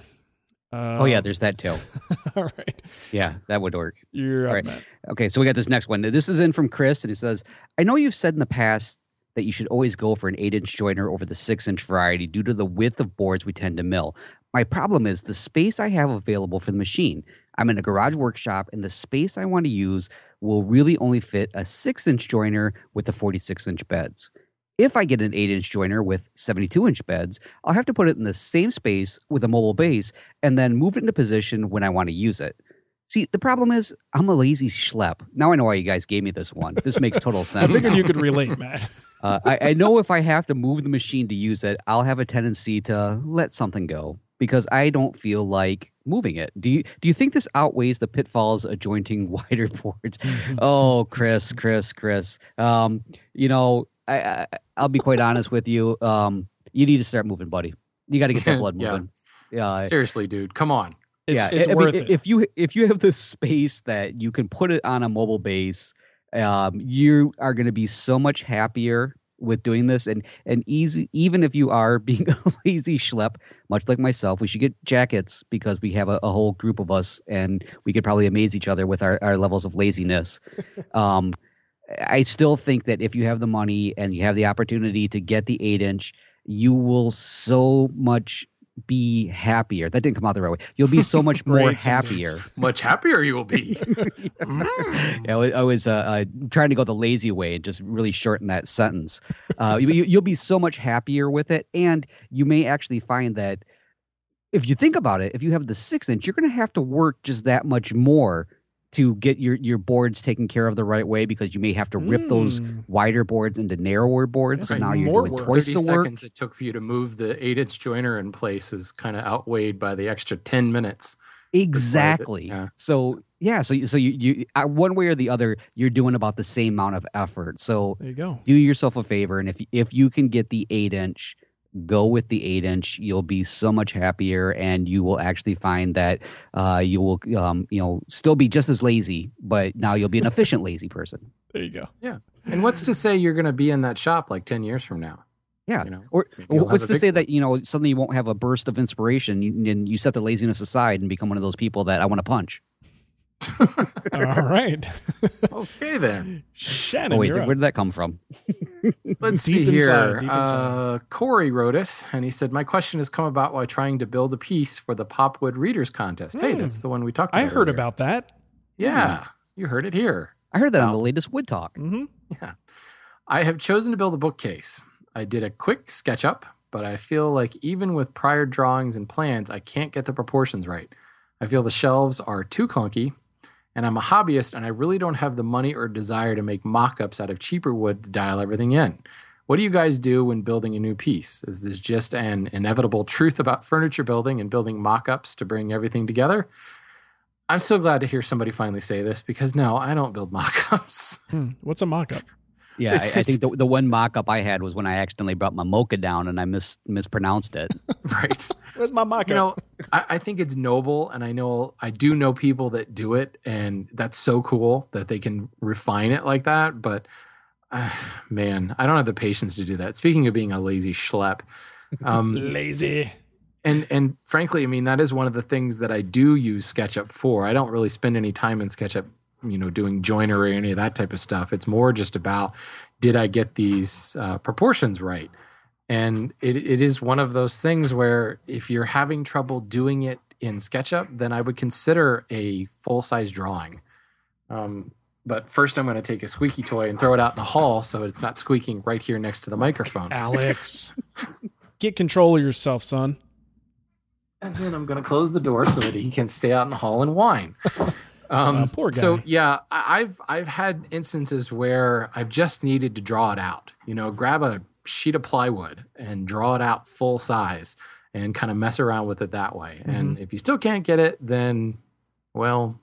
Uh, oh yeah, there's that too. all right. Yeah, that would work. You're All right. Matt. Okay, so we got this next one. This is in from Chris, and he says, I know you've said in the past that you should always go for an eight inch jointer over the six inch variety due to the width of boards we tend to mill. My problem is the space I have available for the machine. I'm in a garage workshop, and the space I want to use will really only fit a six inch jointer with the 46 inch beds. If I get an 8 inch jointer with 72 inch beds, I'll have to put it in the same space with a mobile base and then move it into position when I want to use it. See, the problem is I'm a lazy schlep. Now I know why you guys gave me this one. This makes total sense. I figured now. you could relate, Matt. Uh, I, I know if I have to move the machine to use it, I'll have a tendency to let something go because I don't feel like moving it. Do you do you think this outweighs the pitfalls of jointing wider boards? oh, Chris, Chris, Chris. Um, you know, I, I I'll be quite honest with you. Um, you need to start moving, buddy. You got to get that blood moving. Yeah. Seriously, dude, come on. It's, yeah, it's I- I mean, worth it. If you if you have the space that you can put it on a mobile base, um, you are going to be so much happier with doing this and and easy even if you are being a lazy schlep much like myself we should get jackets because we have a, a whole group of us and we could probably amaze each other with our, our levels of laziness um i still think that if you have the money and you have the opportunity to get the eight inch you will so much be happier that didn't come out the right way you'll be so much more happier Much happier you will be. Mm. yeah, I was, I was uh, uh, trying to go the lazy way and just really shorten that sentence. Uh, you, you'll be so much happier with it, and you may actually find that if you think about it, if you have the six inch, you're going to have to work just that much more to get your your boards taken care of the right way because you may have to rip those Mm. wider boards into narrower boards. So now you're more doing work. twice 30 the work. seconds it took for you to move the eight inch jointer in place is kind of outweighed by the extra 10 minutes. Exactly. yeah. So yeah, so you- so you you uh, one way or the other, you're doing about the same amount of effort. So There you go. do yourself a favor, and if if you can get the eight inch, go with the eight inch. You'll be so much happier, and you will actually find that uh, you will um, you know still be just as lazy, but now you'll be an efficient lazy person. There you go. Yeah. And what's to say you're going to be in that shop like 10 years from now? Yeah. You know, Or what's to say that you know suddenly you won't have a burst of inspiration and you set the laziness aside and become one of those people that I want to punch. All right. Okay, then. Shannon, Oh wait, you're where did that come from? Let's Deep see here. inside, deep inside. Uh, Corey wrote us, and he said, "My question has come about while trying to build a piece for the Popwood Readers Contest. Hey, Hmm. that's the one we talked about. I heard earlier. about that. Yeah, you heard it here. I heard that on the latest Wood Talk. hmm Yeah. I have chosen to build a bookcase. I did a quick SketchUp, but I feel like even with prior drawings and plans, I can't get the proportions right. I feel the shelves are too clunky, and I'm a hobbyist and I really don't have the money or desire to make mock ups out of cheaper wood to dial everything in. What do you guys do when building a new piece? Is this just an inevitable truth about furniture building and building mock ups to bring everything together? I'm so glad to hear somebody finally say this because no, I don't build mock ups. Hmm. What's a mock-up? Yeah, I, I think the, the one mock up I had was when I accidentally brought my mocha down and I mis- mispronounced it. right. Where's my mock-up? you know I, I think it's noble and i know i do know people that do it and that's so cool that they can refine it like that but Uh, man, I don't have the patience to do that. Speaking of being a lazy schlep, um, Lazy. and and frankly, I mean that is one of the things that I do use SketchUp for. I don't really spend any time in SketchUp, you know, doing joinery or any of that type of stuff. It's more just about did I get these uh, proportions right? And it, it is one of those things where if you're having trouble doing it in SketchUp, then I would consider a full size drawing. Um, but first, I'm going to take a squeaky toy and throw it out in the hall so it's not squeaking right here next to the microphone. Alex. Get control of yourself, son. And then I'm going to close the door so that he can stay out in the hall and whine. Um, Uh, poor So yeah, I've I've had instances where I've just needed to draw it out. You know, grab a sheet of plywood and draw it out full size and kind of mess around with it that way. Mm-hmm. And if you still can't get it, then well,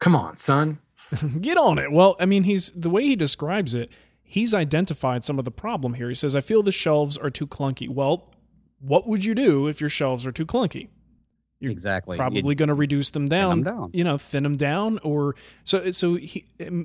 come on, son. Get on it. Well, I mean, he's the way he describes it, he's identified some of the problem here. He says, I feel the shelves are too clunky. Well, what would you do if your shelves are too clunky? You're exactly. Probably going to reduce them down, them down. you know, thin them down, or so. So he,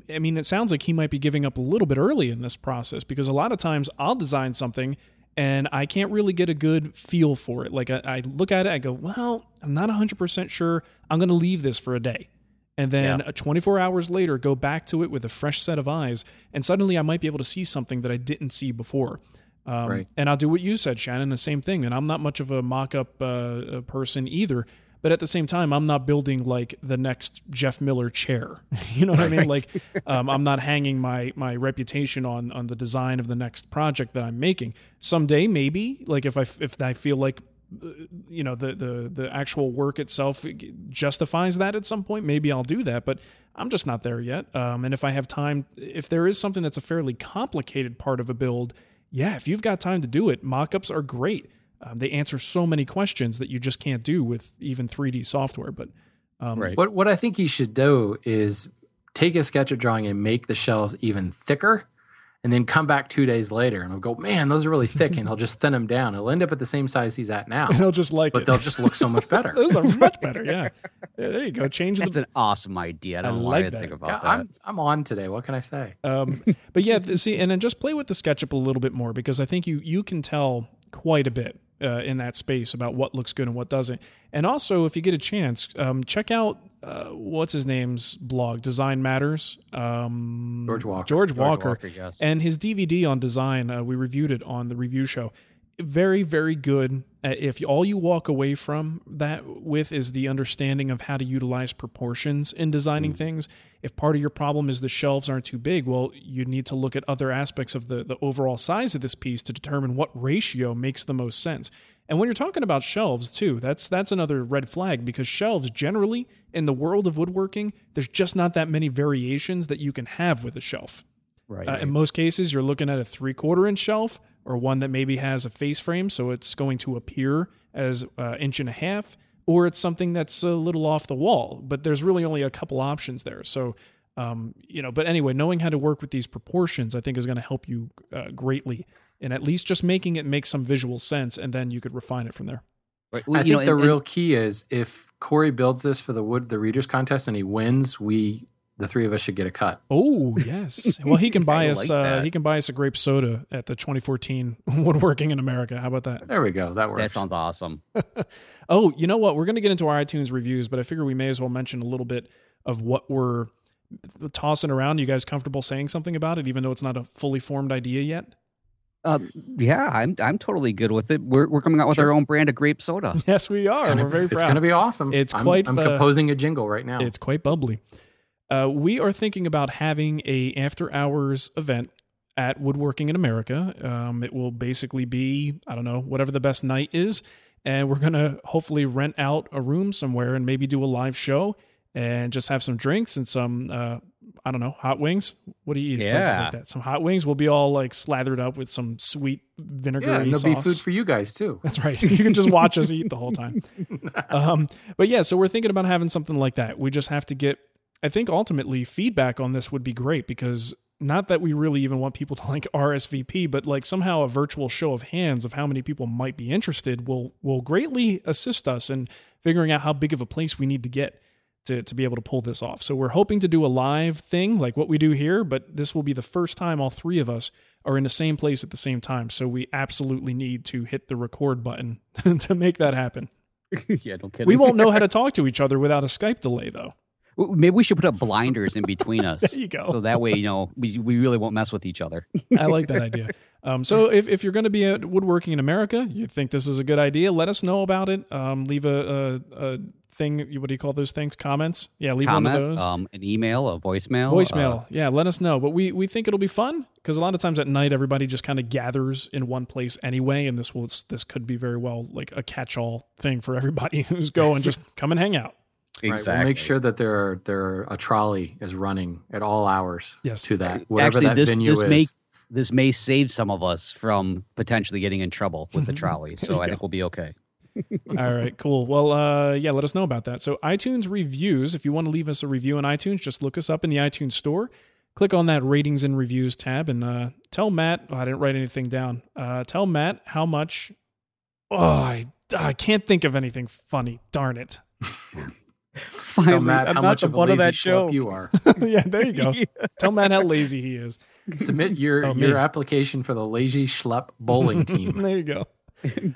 I mean, it sounds like he might be giving up a little bit early in this process because a lot of times I'll design something and I can't really get a good feel for it. Like I, I look at it, I go, well, I'm not 100 percent sure. I'm going to leave this for a day, and then Yeah. uh, 24 hours later, go back to it with a fresh set of eyes, and suddenly I might be able to see something that I didn't see before. Um, Right. And I'll do what you said, Shannon, the same thing. And I'm not much of a mock-up uh, uh, person either. But at the same time, I'm not building like the next Jeff Miller chair. you know what I mean? Like, um, I'm not hanging my my reputation on on the design of the next project that I'm making. Someday, maybe, like if I if I feel like uh, you know the the the actual work itself justifies that at some point maybe i'll do that but i'm just not there yet um, and if i have time if there is something that's a fairly complicated part of a build yeah if you've got time to do it mock-ups are great um, they answer so many questions that you just can't do with even 3d software but um, Right. What what I think he should do is take a SketchUp drawing and make the shelves even thicker, and then come back two days later and he'll go, man, those are really thick, and I'll just thin them down. He'll end up at the same size he's at now, and i'll just like but it they'll just look so much better. those are much better yeah. Yeah, there you go change That's the an awesome idea. I don't I know like I that. think about Yeah, that. I'm I'm on today. What can I say? Um, but yeah, see, and then just play with the SketchUp a little bit more because I think you you can tell quite a bit uh, in that space about what looks good and what doesn't. And also, if you get a chance, um, check out uh, what's his name's blog, Design Matters. Um, George Walker. George George Walker. Walker, yes. And his DVD on design, uh, we reviewed it on the review show. Very, very good. If all you walk away from that with is the understanding of how to utilize proportions in designing things, if part of your problem is the shelves aren't too big, well, you need to look at other aspects of the, the overall size of this piece to determine what ratio makes the most sense. And when you're talking about shelves too, that's that's another red flag because shelves generally in the world of woodworking, there's just not that many variations that you can have with a shelf. right. Uh, in most cases, you're looking at a three quarter inch shelf or one that maybe has a face frame, so it's going to appear as uh, inch and a half, or it's something that's a little off the wall. But there's really only a couple options there. So, um, you know, but anyway, knowing how to work with these proportions, I think, is going to help you uh, greatly in at least just making it make some visual sense, and then you could refine it from there. Right. I Well, think know, the and- real key is if Corey builds this for the wood the readers contest and he wins, we the three of us should get a cut. Oh yes. Well, he can buy us. like uh, he can buy us a grape soda at the 2014 Woodworking in America. How about that? There we go. That works. that sounds awesome. Oh, you know what? We're going to get into our iTunes reviews, but I figure we may as well mention a little bit of what we're tossing around. You guys comfortable saying something about it, even though it's not a fully formed idea yet? Um, yeah, I'm I'm totally good with it. We're we're coming out with Sure. our own brand of grape soda. Yes, we are. gonna, we're very it's gonna be awesome. It's I'm, quite, I'm uh, composing a jingle right now. It's quite bubbly. Uh, we are thinking about having a after hours event at Woodworking in America. Um, it will basically be I don't know whatever the best night is, and we're gonna hopefully rent out a room somewhere and maybe do a live show and just have some drinks and some uh, I don't know hot wings. What do you eat? Yeah. like that. Some hot wings. We'll be all like slathered up with some sweet vinegar. yeah, and there'll be food for you guys too. That's right. You can just watch us eat the whole time. Um, but yeah, so we're thinking about having something like that. We just have to get, I think ultimately feedback on this would be great because not that we really even want people to like RSVP, but like somehow a virtual show of hands of how many people might be interested will will greatly assist us in figuring out how big of a place we need to get to, to be able to pull this off. So we're hoping to do a live thing like what we do here, but this will be the first time all three of us are in the same place at the same time. So we absolutely need to hit the record button to make that happen. yeah, no kidding. We won't know how to talk to each other without a Skype delay, though. Maybe we should put up blinders in between us. There you go. So that way, you know, we, we really won't mess with each other. I like that idea. Um, so if, if you're going to be at Woodworking in America, you think this is a good idea, let us know about it. Um, leave a, a, a thing. What do you call those things? Comments? Yeah, leave Comment, one of those. um, an email, a voicemail. Voicemail. uh, yeah, let us know. But we, we think it'll be fun because a lot of times at night, everybody just kind of gathers in one place anyway. And this will this could be very well like a catch all thing for everybody who's going. just come and hang out. Right, exactly. we'll make sure that there are, there are, a trolley is running at all hours Yes. to that wherever Actually, that this venue this is. may this may save some of us from potentially getting in trouble with the trolley. So I go. think we'll be okay. All right, cool. Well, uh, yeah, let us know about that. So, iTunes reviews. If you want to leave us a review on iTunes, just look us up in the iTunes store. Click on that ratings and reviews tab and uh, tell Matt. Oh, I didn't write anything down. Uh, tell Matt how much. Oh, I, I can't think of anything funny. Darn it. Finally, Tell Matt I'm how not much of a butt lazy of that show. you are. yeah, there you go. Tell Matt how lazy he is. Submit your Oh, your application for the lazy schlep bowling team. there you go.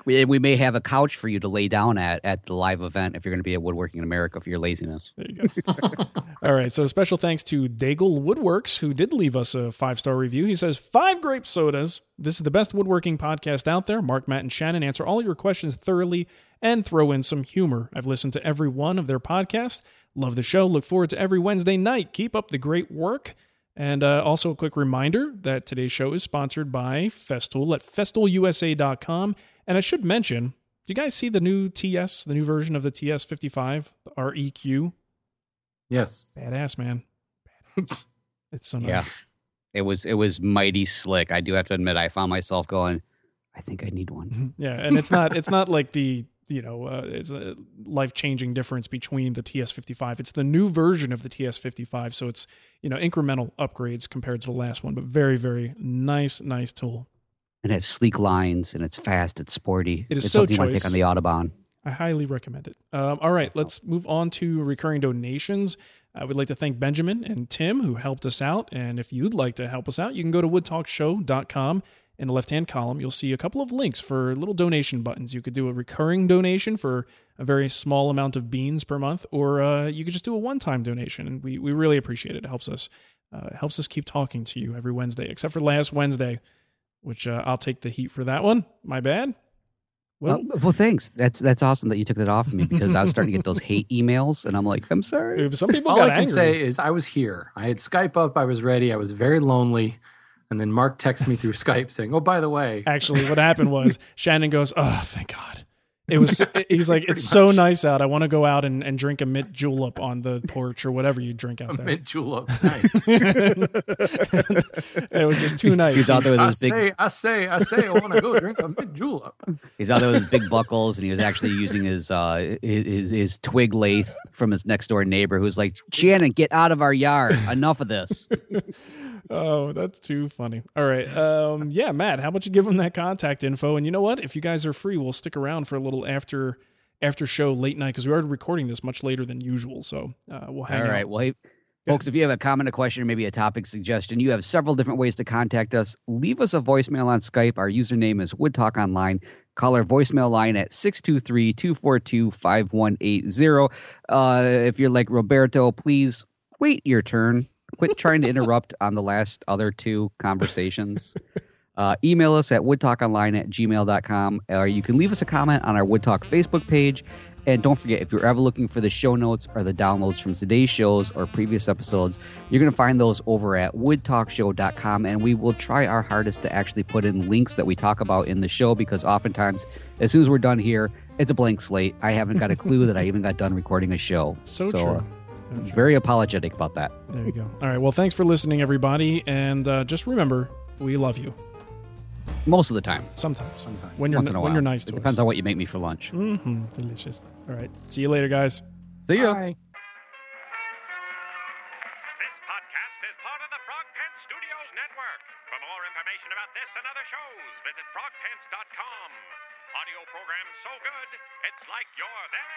we, we may have a couch for you to lay down at at the live event if you're going to be at Woodworking in America for your laziness. There you go. All right. So special thanks to Daigle Woodworks, who did leave us a five star review. He says, Five grape sodas. This is the best woodworking podcast out there. Mark, Matt, and Shannon answer all your questions thoroughly and throw in some humor. I've listened to every one of their podcasts. Love the show. Look forward to every Wednesday night. Keep up the great work. And uh, also a quick reminder that today's show is sponsored by Festool at festoolusa.com. And I should mention, do you guys see the new TS, the new version of the TS55, the REQ? Yes. Badass, man. Badass. it's so nice. Yeah. It was it was mighty slick. I do have to admit, I found myself going, I think I need one. Yeah, and it's not it's not like the you know uh, it's a life changing difference between the TS55. It's the new version of the TS55, so it's you know incremental upgrades compared to the last one, but very very nice nice tool. It has sleek lines and it's fast. It's sporty. It is it's so something you want to choice. take on the Autobahn. I highly recommend it. Um, all right, let's move on to recurring donations. I would like to thank Benjamin and Tim who helped us out. And if you'd like to help us out, you can go to woodtalkshow.com. In the left hand column, you'll see a couple of links for little donation buttons. You could do a recurring donation for a very small amount of beans per month, or uh, you could just do a one time donation. And we, we really appreciate it. It helps us, uh, helps us keep talking to you every Wednesday, except for last Wednesday, which uh, I'll take the heat for that one. My bad. Well, Well, well, thanks. That's that's awesome that you took that off of me because I was starting to get those hate emails, and I'm like, I'm sorry. some people All got I can angry. say is I was here. I had Skype up. I was ready. I was very lonely. And then Mark texts me through Skype saying, "Oh, by the way, actually what happened was Shannon goes, "Oh, thank God." It was he's like, "It's so much. nice out. I want to go out and, and drink a mint julep on the porch or whatever you drink out there." mint julep, nice." it was just too nice. He's out there with I his big. say, I say, I say, I want to go drink a mint julep. He's out there with his big buckles, and he was actually using his uh his his, his twig lathe from his next door neighbor, who's like, Shannon, get out of our yard. Enough of this. Oh, that's too funny. All right. Um, yeah, Matt, how about you give them that contact info? And you know what? If you guys are free, we'll stick around for a little after after show late night because we are recording this much later than usual. So uh, we'll hang All out. right. Well, hey, folks, if you have a comment, a question, or maybe a topic suggestion, you have several different ways to contact us. Leave us a voicemail on Skype. Our username is Wood Talk Online. Call our voicemail line at 623 242 5180. Uh, If you're like Roberto, please wait your turn. Quit trying to interrupt on the last other two conversations. Uh, email us at woodtalkonline at gmail.com, or you can leave us a comment on our Wood Talk Facebook page. And don't forget, if you're ever looking for the show notes or the downloads from today's shows or previous episodes, you're going to find those over at woodtalkshow.com. And we will try our hardest to actually put in links that we talk about in the show because oftentimes, as soon as we're done here, it's a blank slate. I haven't got a clue that I even got done recording a show. So, So, true. uh, So true. Very apologetic about that. There you go. All right. Well, thanks for listening, everybody. And uh, just remember, we love you. Most of the time. Sometimes. Sometimes. When you're, Once in a when you're nice it to depends us. on what you make me for lunch. Mm hmm Delicious. All right. See you later, guys. See ya. Bye. This podcast is part of the Frog Pants Studios Network. For more information about this and other shows, visit frogpants.com. Audio program so good, it's like you're there.